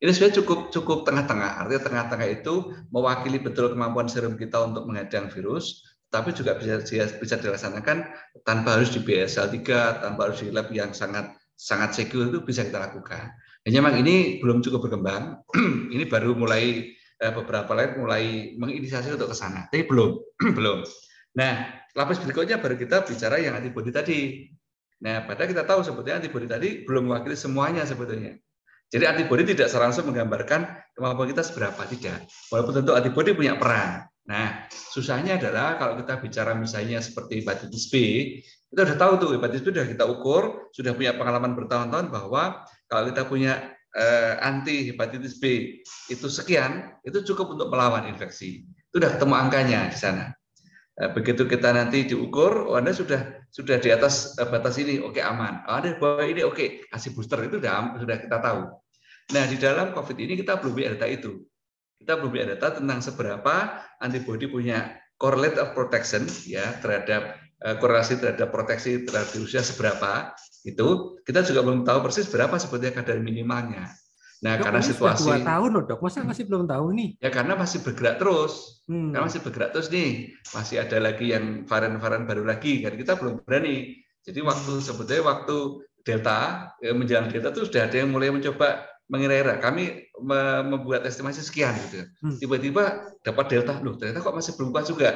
ini sebenarnya cukup cukup tengah-tengah. Artinya tengah-tengah itu mewakili betul kemampuan serum kita untuk menghadang virus, tapi juga bisa bisa dilaksanakan tanpa harus di BSL 3, tanpa harus di lab yang sangat sangat secure itu bisa kita lakukan. Hanya memang ini belum cukup berkembang. ini baru mulai eh, beberapa lab mulai menginisiasi untuk ke sana. Tapi belum, belum. Nah, lapis berikutnya baru kita bicara yang antibody tadi. Nah, padahal kita tahu sebetulnya antibodi tadi belum mewakili semuanya sebetulnya. Jadi antibodi tidak secara langsung menggambarkan kemampuan kita seberapa tidak. Walaupun tentu antibodi punya peran. Nah, susahnya adalah kalau kita bicara misalnya seperti hepatitis B, kita sudah tahu tuh hepatitis B sudah kita ukur, sudah punya pengalaman bertahun-tahun bahwa kalau kita punya eh, anti hepatitis B itu sekian, itu cukup untuk melawan infeksi. Itu sudah ketemu angkanya di sana. Eh, begitu kita nanti diukur, oh Anda sudah sudah di atas eh, batas ini, oke okay, aman. Oh, Anda bawah ini oke, okay, kasih booster itu sudah sudah kita tahu. Nah di dalam COVID ini kita belum punya data itu kita belum punya data tentang seberapa antibodi punya correlate of protection ya terhadap uh, korelasi terhadap proteksi terhadap virusnya seberapa itu kita juga belum tahu persis berapa sebetulnya kadar minimalnya. Nah, dok, karena situasi dua tahun loh, Dok. Masa masih belum tahu nih? Ya karena masih bergerak terus. Hmm. Karena masih bergerak terus nih. Masih ada lagi yang varian-varian baru lagi kan kita belum berani. Jadi waktu sebetulnya waktu Delta ya, menjelang Delta itu sudah ada yang mulai mencoba mengira-ira. Kami membuat estimasi sekian gitu. Hmm. Tiba-tiba dapat delta, loh ternyata kok masih belum kuat juga.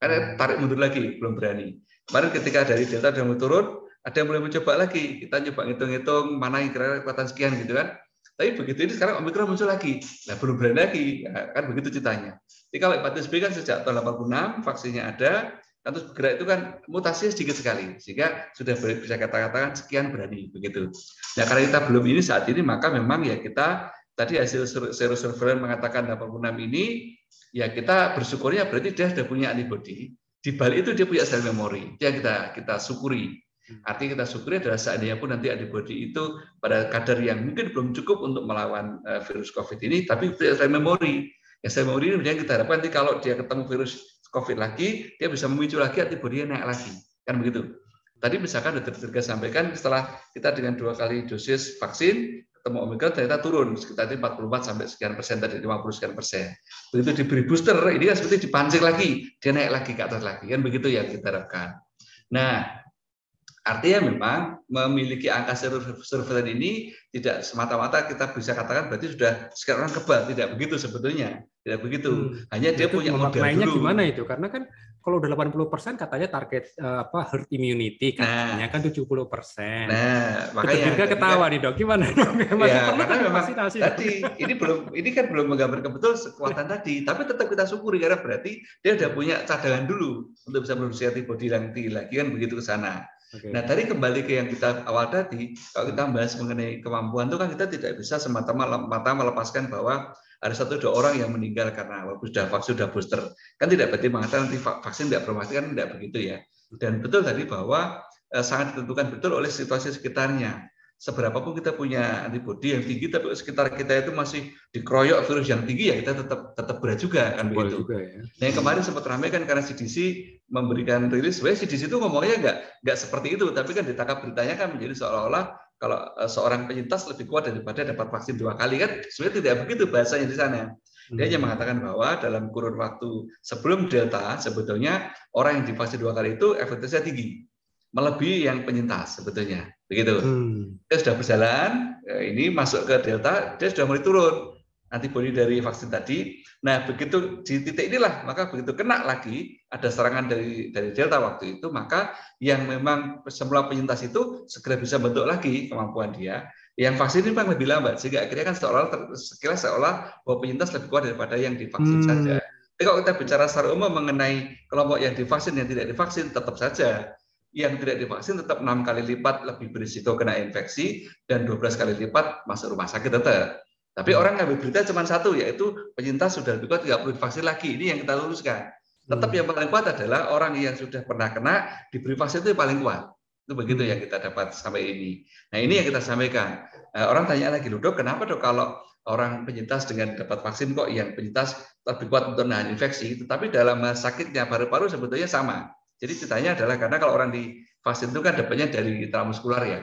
Karena tarik mundur lagi, belum berani. Kemarin ketika dari delta sudah turun, ada yang mulai mencoba lagi. Kita coba ngitung-ngitung mana yang kira-kira kekuatan sekian gitu kan. Tapi begitu ini sekarang Omikron muncul lagi. Nah, belum berani lagi. Ya, kan begitu ceritanya. Jadi kalau hepatitis B kan sejak tahun 86 vaksinnya ada, Kan terus bergerak itu kan mutasinya sedikit sekali sehingga sudah bisa kata-katakan sekian berani begitu. Nah karena kita belum ini saat ini maka memang ya kita tadi hasil sero surveillance mengatakan 86 ini ya kita bersyukurnya berarti dia sudah punya antibody. Di balik itu dia punya sel memori. Yang kita kita syukuri. Artinya kita syukuri adalah seandainya pun nanti antibody itu pada kadar yang mungkin belum cukup untuk melawan eh, virus COVID ini, tapi sel memori. Ya sel memori ini yang kita harapkan nanti kalau dia ketemu virus COVID lagi, dia bisa memicu lagi antibodi naik lagi. Kan begitu. Tadi misalkan Dr. Dirga sampaikan setelah kita dengan dua kali dosis vaksin, ketemu Omikron ternyata turun sekitar 44 sampai sekian persen tadi 50 sekian persen. Begitu diberi booster, ini kan seperti dipancing lagi, dia naik lagi ke atas lagi. Kan begitu yang kita harapkan. Nah, Artinya memang memiliki angka surveillance ini tidak semata-mata kita bisa katakan berarti sudah sekarang kebal, tidak begitu sebetulnya. Tidak begitu. Hmm. Hanya dia punya model dulu. gimana itu? Karena kan kalau udah 80% katanya target uh, apa herd immunity katanya nah, kan 70%. Nah, makanya juga ketawa nih, Dok. Gimana, Dok? Masih ya, perlu kan memang tadi ini belum ini kan belum menggambarkan betul kekuatan tadi, tapi tetap kita syukuri karena berarti dia sudah punya cadangan dulu untuk bisa produksi antibodi yang tinggi lagi kan begitu ke sana. Okay. Nah, tadi kembali ke yang kita awal tadi, kalau kita bahas mengenai kemampuan itu kan kita tidak bisa semata-mata melepaskan bahwa ada satu dua orang yang meninggal karena sudah vaksin sudah booster. Kan tidak berarti mengatakan nanti vaksin tidak bermanfaat kan tidak begitu ya. Dan betul tadi bahwa eh, sangat ditentukan betul oleh situasi sekitarnya seberapapun kita punya antibodi yang tinggi tapi sekitar kita itu masih dikeroyok virus yang tinggi ya kita tetap tetap berat juga kan Boleh begitu. Juga, ya. Nah yang kemarin sempat ramai kan karena CDC memberikan rilis, sebenarnya CDC itu ngomongnya nggak nggak seperti itu tapi kan ditangkap beritanya kan menjadi seolah-olah kalau eh, seorang penyintas lebih kuat daripada dapat vaksin dua kali kan sebenarnya tidak begitu bahasanya di sana. Dia hanya hmm. mengatakan bahwa dalam kurun waktu sebelum Delta sebetulnya orang yang divaksin dua kali itu efektivitasnya tinggi melebihi yang penyintas sebetulnya begitu. Hmm. dia sudah berjalan ya, ini masuk ke delta dia sudah mulai turun antibodi dari vaksin tadi. Nah begitu di titik inilah maka begitu kena lagi ada serangan dari dari delta waktu itu maka yang memang semula penyintas itu segera bisa bentuk lagi kemampuan dia. Yang vaksin ini memang lebih lambat sehingga akhirnya kan seolah sekilas seolah bahwa penyintas lebih kuat daripada yang divaksin hmm. saja. Tapi kalau kita bicara secara umum mengenai kelompok yang divaksin yang tidak divaksin tetap saja yang tidak divaksin tetap enam kali lipat lebih berisiko kena infeksi dan 12 kali lipat masuk rumah sakit tetap. Tapi orang ngambil berita cuma satu, yaitu penyintas sudah lebih kuat tidak perlu divaksin lagi. Ini yang kita luruskan. Tetap hmm. yang paling kuat adalah orang yang sudah pernah kena diberi vaksin itu yang paling kuat. Itu begitu yang kita dapat sampai ini. Nah ini yang kita sampaikan. Nah, orang tanya lagi, dok kenapa dok kalau orang penyintas dengan dapat vaksin kok yang penyintas lebih kuat untuk nahan infeksi, tetapi dalam sakitnya paru-paru sebetulnya sama. Jadi ceritanya adalah karena kalau orang di vaksin itu kan dapatnya dari intramuskular ya.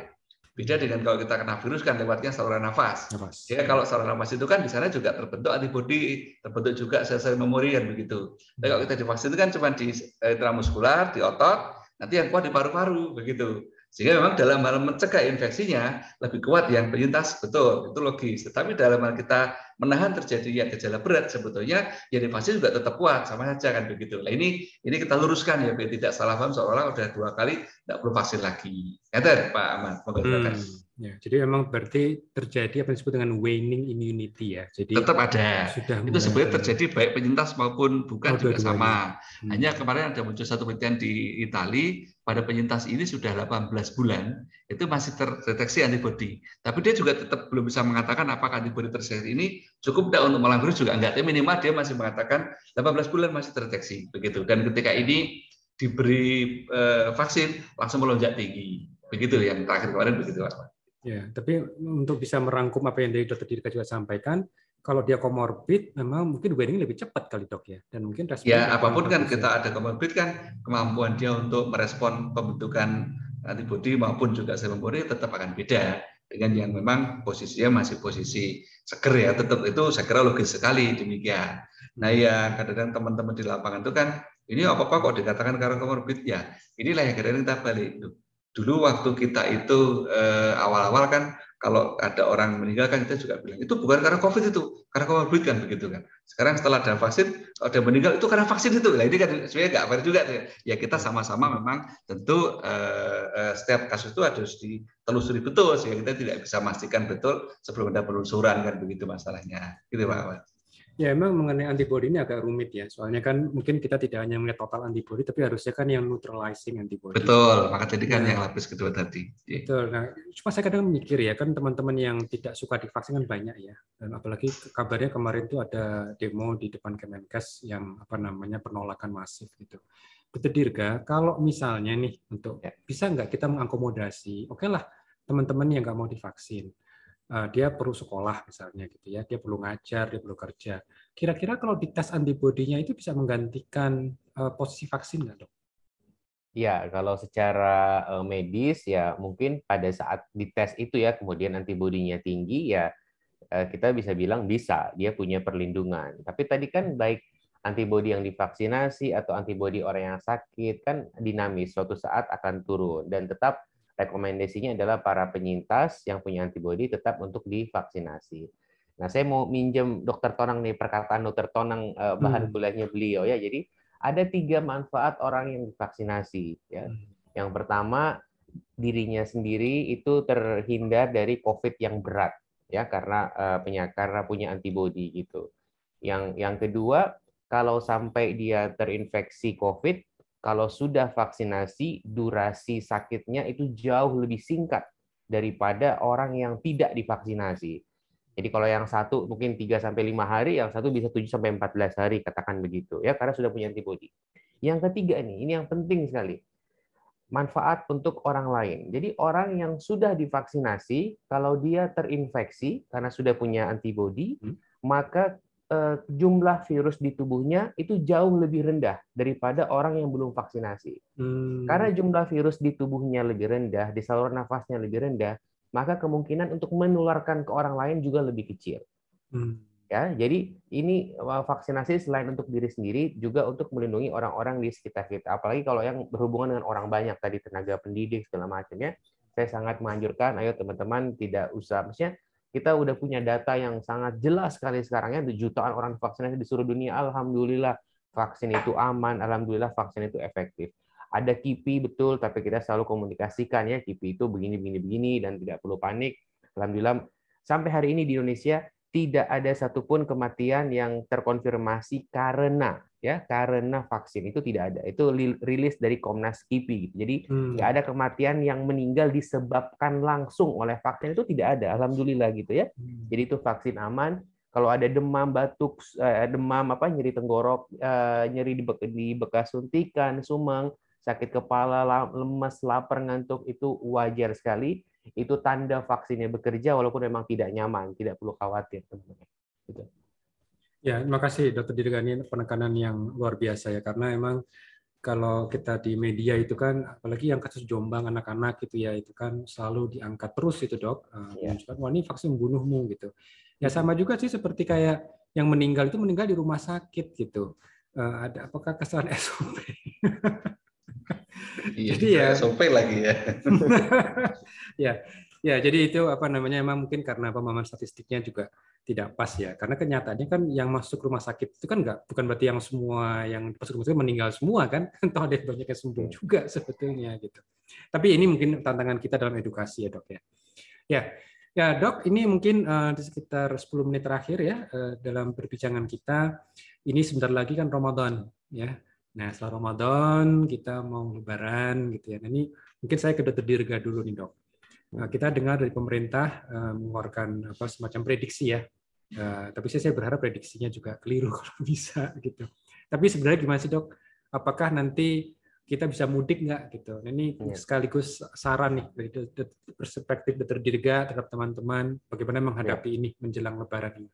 Beda dengan kalau kita kena virus kan lewatnya saluran nafas. nafas. Ya kalau saluran nafas itu kan di sana juga terbentuk antibodi, terbentuk juga sel-sel memori kan begitu. Tapi kalau kita divaksin itu kan cuma di eh, intramuskular, di otot, nanti yang kuat di paru-paru begitu. Sehingga memang dalam hal mencegah infeksinya lebih kuat yang penyintas, betul, itu logis. Tetapi dalam hal kita menahan terjadinya gejala berat sebetulnya yang divaksin juga tetap kuat, sama saja kan begitu. Nah ini ini kita luruskan ya biar tidak salah paham seolah-olah udah dua kali tidak perlu vaksin lagi. Ya Pak Ahmad, hmm. Ya, jadi memang berarti terjadi apa yang disebut dengan waning immunity ya. Jadi tetap ada. Sudah itu sebenarnya terjadi baik penyintas maupun bukan oh, juga sama. Hmm. Hanya kemarin ada muncul satu penelitian di Italia pada penyintas ini sudah 18 bulan itu masih terdeteksi antibodi. Tapi dia juga tetap belum bisa mengatakan apakah antibodi terdeteksi ini cukup tidak untuk malam virus juga enggak. Tapi minimal dia masih mengatakan 18 bulan masih terdeteksi begitu. Dan ketika ini diberi eh, vaksin langsung melonjak tinggi. Begitu yang terakhir kemarin begitu Pak. Ya, tapi untuk bisa merangkum apa yang dari dokter Dirga juga sampaikan, kalau dia komorbid, memang mungkin wedding lebih cepat kali dok ya, dan mungkin respon. Ya, apa pun kan kita ada komorbid kan kemampuan dia untuk merespon pembentukan antibodi maupun juga sel tetap akan beda dengan yang memang posisinya masih posisi seger ya, tetap itu saya kira logis sekali demikian. Nah ya kadang-kadang teman-teman di lapangan itu kan ini apa apa kok dikatakan karena komorbid ya, inilah yang kadang-kadang kita balik dulu waktu kita itu eh, awal-awal kan kalau ada orang meninggal kan kita juga bilang itu bukan karena COVID itu, karena COVID kan begitu kan. Sekarang setelah ada vaksin, ada meninggal itu karena vaksin itu. Nah ini kan sebenarnya nggak fair juga. Ya kita sama-sama memang tentu eh, eh, setiap kasus itu harus ditelusuri betul sehingga kita tidak bisa memastikan betul sebelum ada penelusuran kan begitu masalahnya. Gitu Pak. Ya, emang mengenai antibody ini agak rumit ya. Soalnya kan mungkin kita tidak hanya melihat total antibody, tapi harusnya kan yang neutralizing antibody. Betul, maka tadi kan nah, yang lapis kedua tadi. Iya. Betul. Nah, cuma saya kadang mikir ya, kan teman-teman yang tidak suka divaksin kan banyak ya. Dan apalagi kabarnya kemarin itu ada demo di depan Kemenkes yang apa namanya penolakan masif gitu. Betul Dirga, kalau misalnya nih untuk ya. bisa nggak kita mengakomodasi, oke okay lah teman-teman yang nggak mau divaksin dia perlu sekolah misalnya gitu ya, dia perlu ngajar, dia perlu kerja. Kira-kira kalau dites antibodinya itu bisa menggantikan uh, posisi vaksin nggak dok? Ya, kalau secara uh, medis ya mungkin pada saat dites itu ya kemudian antibodinya tinggi ya kita bisa bilang bisa dia punya perlindungan. Tapi tadi kan baik antibodi yang divaksinasi atau antibodi orang yang sakit kan dinamis suatu saat akan turun dan tetap rekomendasinya adalah para penyintas yang punya antibodi tetap untuk divaksinasi. Nah, saya mau minjem Dokter Tonang nih perkataan Dokter Tonang eh, bahan hmm. kuliahnya beliau ya. Jadi ada tiga manfaat orang yang divaksinasi. Ya. Hmm. Yang pertama dirinya sendiri itu terhindar dari COVID yang berat ya karena uh, karena punya antibodi gitu. Yang yang kedua kalau sampai dia terinfeksi COVID kalau sudah vaksinasi, durasi sakitnya itu jauh lebih singkat daripada orang yang tidak divaksinasi. Jadi kalau yang satu mungkin 3 sampai 5 hari, yang satu bisa 7 sampai 14 hari katakan begitu ya karena sudah punya antibodi. Yang ketiga nih, ini yang penting sekali. Manfaat untuk orang lain. Jadi orang yang sudah divaksinasi kalau dia terinfeksi karena sudah punya antibodi, hmm. maka jumlah virus di tubuhnya itu jauh lebih rendah daripada orang yang belum vaksinasi. Hmm. Karena jumlah virus di tubuhnya lebih rendah, di saluran nafasnya lebih rendah, maka kemungkinan untuk menularkan ke orang lain juga lebih kecil. Hmm. Ya, jadi ini eh, vaksinasi selain untuk diri sendiri juga untuk melindungi orang-orang di sekitar kita. Apalagi kalau yang berhubungan dengan orang banyak tadi tenaga pendidik segala macamnya, saya sangat menganjurkan ayo teman-teman tidak usah maksudnya kita udah punya data yang sangat jelas sekali sekarang ya jutaan orang vaksinasi di seluruh dunia. Alhamdulillah vaksin itu aman alhamdulillah vaksin itu efektif. Ada KIPI betul tapi kita selalu komunikasikan ya KIPI itu begini begini begini dan tidak perlu panik. Alhamdulillah sampai hari ini di Indonesia tidak ada satupun kematian yang terkonfirmasi karena ya karena vaksin itu tidak ada itu rilis dari Komnas KIPI gitu. jadi hmm. nggak ada kematian yang meninggal disebabkan langsung oleh vaksin itu tidak ada alhamdulillah gitu ya hmm. jadi itu vaksin aman kalau ada demam batuk eh, demam apa nyeri tenggorok eh, nyeri di, di bekas suntikan sumeng sakit kepala lemes lapar ngantuk itu wajar sekali itu tanda vaksinnya bekerja walaupun memang tidak nyaman tidak perlu khawatir teman-teman gitu. Ya, terima kasih Dr. Dirgani penekanan yang luar biasa ya karena emang kalau kita di media itu kan apalagi yang kasus Jombang anak-anak gitu ya itu kan selalu diangkat terus itu dok ya. wah ini vaksin bunuhmu gitu ya sama juga sih seperti kayak yang meninggal itu meninggal di rumah sakit gitu uh, ada apakah kesalahan SOP Iya, jadi ya sopir lagi ya. ya, ya. Jadi itu apa namanya? Emang mungkin karena pemahaman statistiknya juga tidak pas ya. Karena kenyataannya kan yang masuk rumah sakit itu kan nggak bukan berarti yang semua yang masuk rumah sakit meninggal semua kan. Toh ada banyak yang sembuh iya. juga sebetulnya gitu. Tapi ini mungkin tantangan kita dalam edukasi ya dok ya. Ya, Ya, Dok, ini mungkin uh, di sekitar 10 menit terakhir ya uh, dalam perbincangan kita. Ini sebentar lagi kan Ramadan ya. Nah, setelah Ramadan kita mau lebaran gitu ya. Nah, ini mungkin saya ke Dr. Dirga dulu nih, Dok. Nah, kita dengar dari pemerintah uh, mengeluarkan apa semacam prediksi ya. Uh, tapi saya, berharap prediksinya juga keliru kalau bisa gitu. Tapi sebenarnya gimana sih, Dok? Apakah nanti kita bisa mudik nggak gitu. Nah, ini iya. sekaligus saran nih dari perspektif Dr. Dirga terhadap teman-teman bagaimana menghadapi ya. ini menjelang Lebaran ini.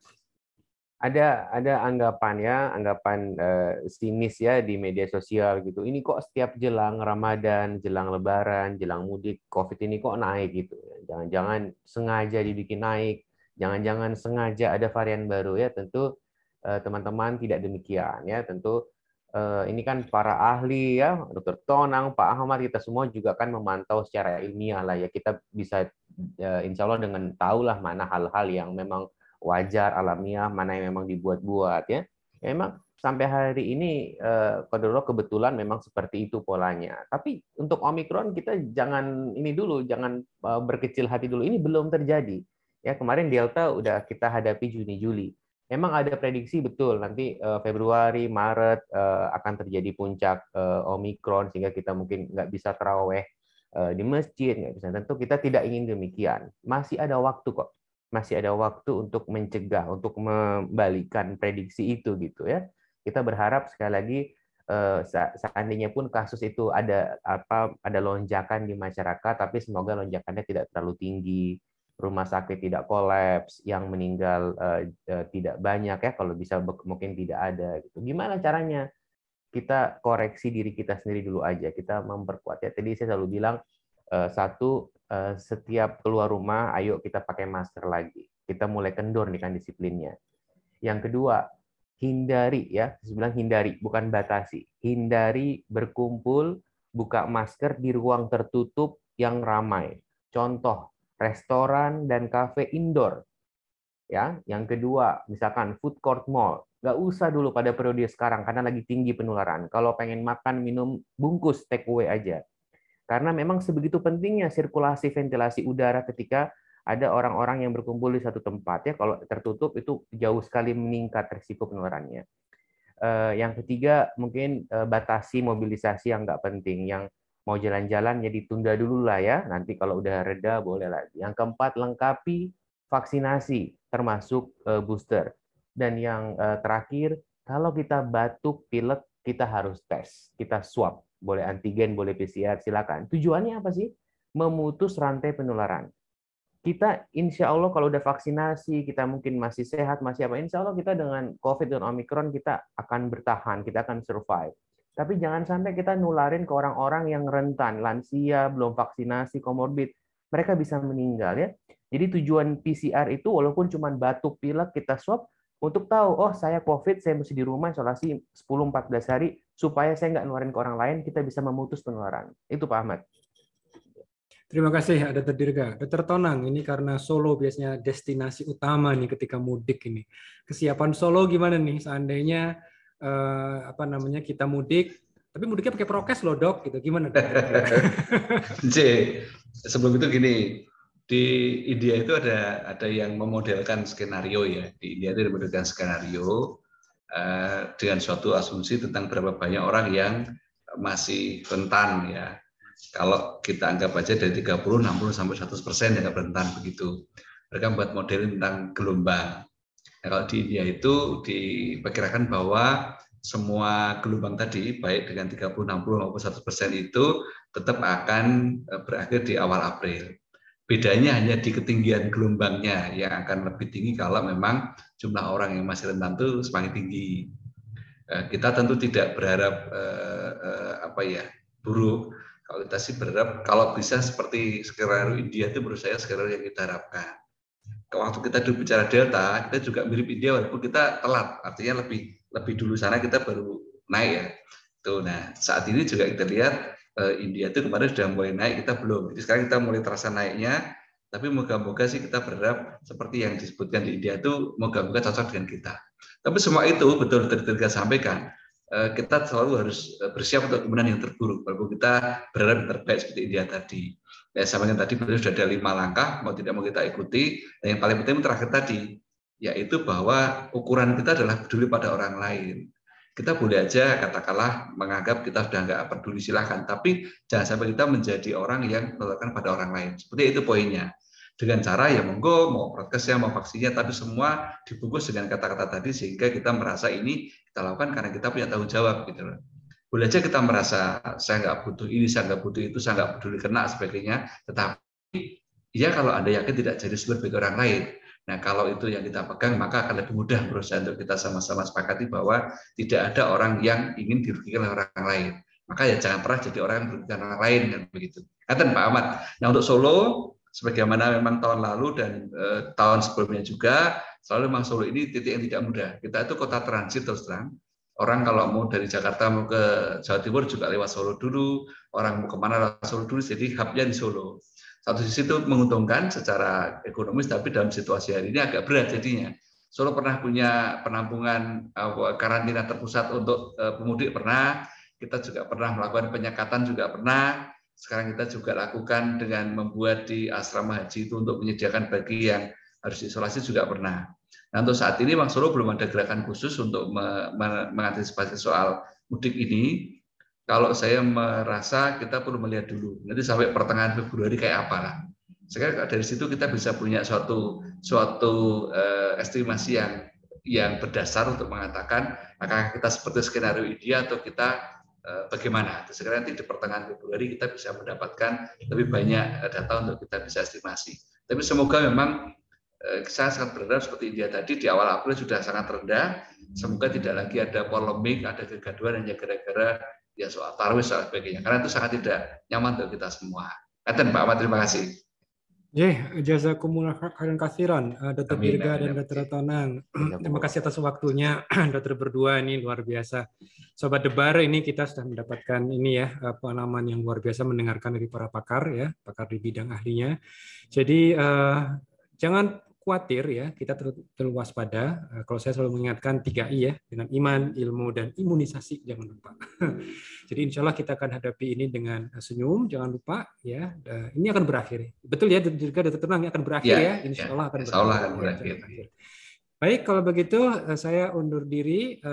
Ada ada anggapan ya, anggapan uh, sinis ya di media sosial gitu. Ini kok setiap jelang Ramadan, jelang Lebaran, jelang mudik, COVID ini kok naik gitu. Jangan-jangan sengaja dibikin naik, jangan-jangan sengaja ada varian baru ya. Tentu eh, teman-teman tidak demikian ya. Tentu Eh, ini kan para ahli ya, Dokter Tonang, Pak Ahmad, kita semua juga kan memantau secara ilmiah lah ya. Kita bisa eh, insya Allah dengan tahulah mana hal-hal yang memang wajar, alamiah, mana yang memang dibuat-buat ya. ya memang sampai hari ini eh, kalau kebetulan memang seperti itu polanya. Tapi untuk Omikron kita jangan ini dulu, jangan berkecil hati dulu. Ini belum terjadi. Ya kemarin Delta udah kita hadapi Juni Juli memang ada prediksi betul nanti uh, Februari Maret uh, akan terjadi puncak Omikron sehingga kita mungkin nggak bisa teraweh uh, di masjid nggak bisa tentu kita tidak ingin demikian masih ada waktu kok masih ada waktu untuk mencegah untuk membalikan prediksi itu gitu ya kita berharap sekali lagi uh, seandainya pun kasus itu ada apa ada lonjakan di masyarakat tapi semoga lonjakannya tidak terlalu tinggi rumah sakit tidak kolaps, yang meninggal uh, uh, tidak banyak ya kalau bisa mungkin tidak ada gitu. Gimana caranya? Kita koreksi diri kita sendiri dulu aja. Kita memperkuat ya. Tadi saya selalu bilang satu uh, setiap keluar rumah ayo kita pakai masker lagi. Kita mulai kendor nih kan disiplinnya. Yang kedua, hindari ya, saya bilang hindari bukan batasi. Hindari berkumpul buka masker di ruang tertutup yang ramai. Contoh restoran dan kafe indoor. Ya, yang kedua, misalkan food court mall, nggak usah dulu pada periode sekarang karena lagi tinggi penularan. Kalau pengen makan minum bungkus take away aja. Karena memang sebegitu pentingnya sirkulasi ventilasi udara ketika ada orang-orang yang berkumpul di satu tempat ya kalau tertutup itu jauh sekali meningkat risiko penularannya. Eh, yang ketiga mungkin eh, batasi mobilisasi yang nggak penting yang mau jalan-jalan ya ditunda dulu lah ya. Nanti kalau udah reda boleh lagi. Yang keempat lengkapi vaksinasi termasuk eh, booster. Dan yang terakhir kalau kita batuk pilek kita harus tes, kita swab. Boleh antigen, boleh PCR, silakan. Tujuannya apa sih? Memutus rantai penularan. Kita insya Allah kalau udah vaksinasi, kita mungkin masih sehat, masih apa, insya Allah kita dengan COVID dan Omicron kita akan bertahan, kita akan survive tapi jangan sampai kita nularin ke orang-orang yang rentan, lansia, belum vaksinasi, komorbid. Mereka bisa meninggal ya. Jadi tujuan PCR itu walaupun cuma batuk pilek kita swab untuk tahu oh saya COVID saya mesti di rumah isolasi 10-14 hari supaya saya nggak nularin ke orang lain kita bisa memutus penularan. Itu Pak Ahmad. Terima kasih Dr. Dirga. Dr. Tonang, ini karena Solo biasanya destinasi utama nih ketika mudik ini. Kesiapan Solo gimana nih seandainya eh, apa namanya kita mudik tapi mudiknya pakai prokes loh dok gitu gimana dok? J sebelum itu gini di India itu ada ada yang memodelkan skenario ya di India itu memodelkan skenario uh, dengan suatu asumsi tentang berapa banyak orang yang masih rentan ya kalau kita anggap aja dari 30, 60 sampai 100 persen yang rentan begitu. Mereka membuat model tentang gelombang. Nah, kalau di India itu diperkirakan bahwa semua gelombang tadi, baik dengan 30, 60 maupun 100 persen itu tetap akan eh, berakhir di awal April. Bedanya hanya di ketinggian gelombangnya yang akan lebih tinggi kalau memang jumlah orang yang masih rentan itu semakin tinggi. Eh, kita tentu tidak berharap eh, apa ya buruk. Kalau kita sih berharap kalau bisa seperti skenario India itu menurut saya skenario yang kita harapkan waktu kita dulu bicara delta, kita juga mirip India walaupun kita telat, artinya lebih lebih dulu sana kita baru naik ya. Tuh, nah saat ini juga kita lihat India itu kemarin sudah mulai naik, kita belum. Jadi sekarang kita mulai terasa naiknya, tapi moga-moga sih kita berharap seperti yang disebutkan di India itu moga-moga cocok dengan kita. Tapi semua itu betul-betul kita sampaikan, kita selalu harus bersiap untuk kemudian yang terburuk, walaupun kita berharap yang terbaik seperti India tadi. Ya, yang tadi sudah ada lima langkah, mau tidak mau kita ikuti. Dan yang paling penting terakhir tadi, yaitu bahwa ukuran kita adalah peduli pada orang lain. Kita boleh aja katakanlah menganggap kita sudah nggak peduli silahkan, tapi jangan sampai kita menjadi orang yang melakukan pada orang lain. Seperti itu poinnya. Dengan cara ya monggo mau prokesnya mau vaksinnya, tapi semua dibungkus dengan kata-kata tadi sehingga kita merasa ini kita lakukan karena kita punya tanggung jawab gitu loh boleh aja kita merasa saya nggak butuh ini, saya nggak butuh itu, saya nggak peduli kena sebagainya. Tetapi ya kalau anda yakin tidak jadi sumber bagi orang lain. Nah kalau itu yang kita pegang maka akan lebih mudah berusaha untuk kita sama-sama sepakati bahwa tidak ada orang yang ingin dirugikan oleh orang lain. Maka ya jangan pernah jadi orang yang merugikan orang lain kan begitu. Kata Pak Ahmad. Nah untuk Solo sebagaimana memang tahun lalu dan eh, tahun sebelumnya juga selalu memang Solo ini titik yang tidak mudah. Kita itu kota transit terus terang Orang kalau mau dari Jakarta mau ke Jawa Timur juga lewat Solo dulu, orang mau ke mana lewat Solo dulu, jadi hubnya di Solo. Satu sisi itu menguntungkan secara ekonomis, tapi dalam situasi hari ini agak berat jadinya. Solo pernah punya penampungan uh, karantina terpusat untuk uh, pemudik pernah, kita juga pernah melakukan penyekatan juga pernah. Sekarang kita juga lakukan dengan membuat di asrama haji itu untuk menyediakan bagi yang harus isolasi juga pernah. Nah, untuk saat ini Bang Solo belum ada gerakan khusus untuk mengantisipasi soal mudik ini. Kalau saya merasa kita perlu melihat dulu, nanti sampai pertengahan Februari kayak apa lah. Sekarang dari situ kita bisa punya suatu suatu uh, estimasi yang yang berdasar untuk mengatakan apakah kita seperti skenario ideal atau kita uh, bagaimana. Sekarang nanti di pertengahan Februari kita bisa mendapatkan lebih banyak data untuk kita bisa estimasi. Tapi semoga memang Eh, saya sangat berharap seperti India tadi di awal April sudah sangat rendah. Semoga tidak lagi ada polemik, ada kegaduhan hanya gara-gara ya soal tarwis soal sebagainya. Karena itu sangat tidak nyaman untuk kita semua. Eten Pak Ahmad, terima kasih. Yeah, jazakumullah khairan kasiran, uh, Dr. Dirga dan Dr. Tonang. Terima kasih atas waktunya, Dr. berdua ini luar biasa. Sobat Debar ini kita sudah mendapatkan ini ya pengalaman yang luar biasa mendengarkan dari para pakar ya, pakar di bidang ahlinya. Jadi uh, jangan khawatir ya, kita terlalu waspada. Eh, kalau saya selalu mengingatkan tiga I ya, dengan iman, ilmu, dan imunisasi, jangan lupa. Jadi insya Allah kita akan hadapi ini dengan eh, senyum, jangan lupa ya. Ini akan berakhir. Betul ya, juga data tenang akan berakhir ya. ya. Insya Allah akan insya Allah berakhir. Akan berakhir. Baik, kalau begitu eh, saya undur diri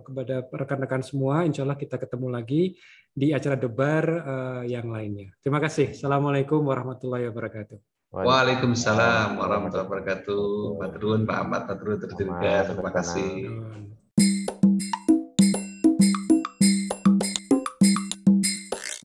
kepada rekan-rekan semua. Insya Allah kita ketemu lagi di acara debar yang lainnya. Terima kasih. Assalamualaikum warahmatullahi wabarakatuh. Waalaikumsalam warahmatullahi wabarakatuh. Pak Terun, Pak Ahmad, Pak Terun, terima kasih.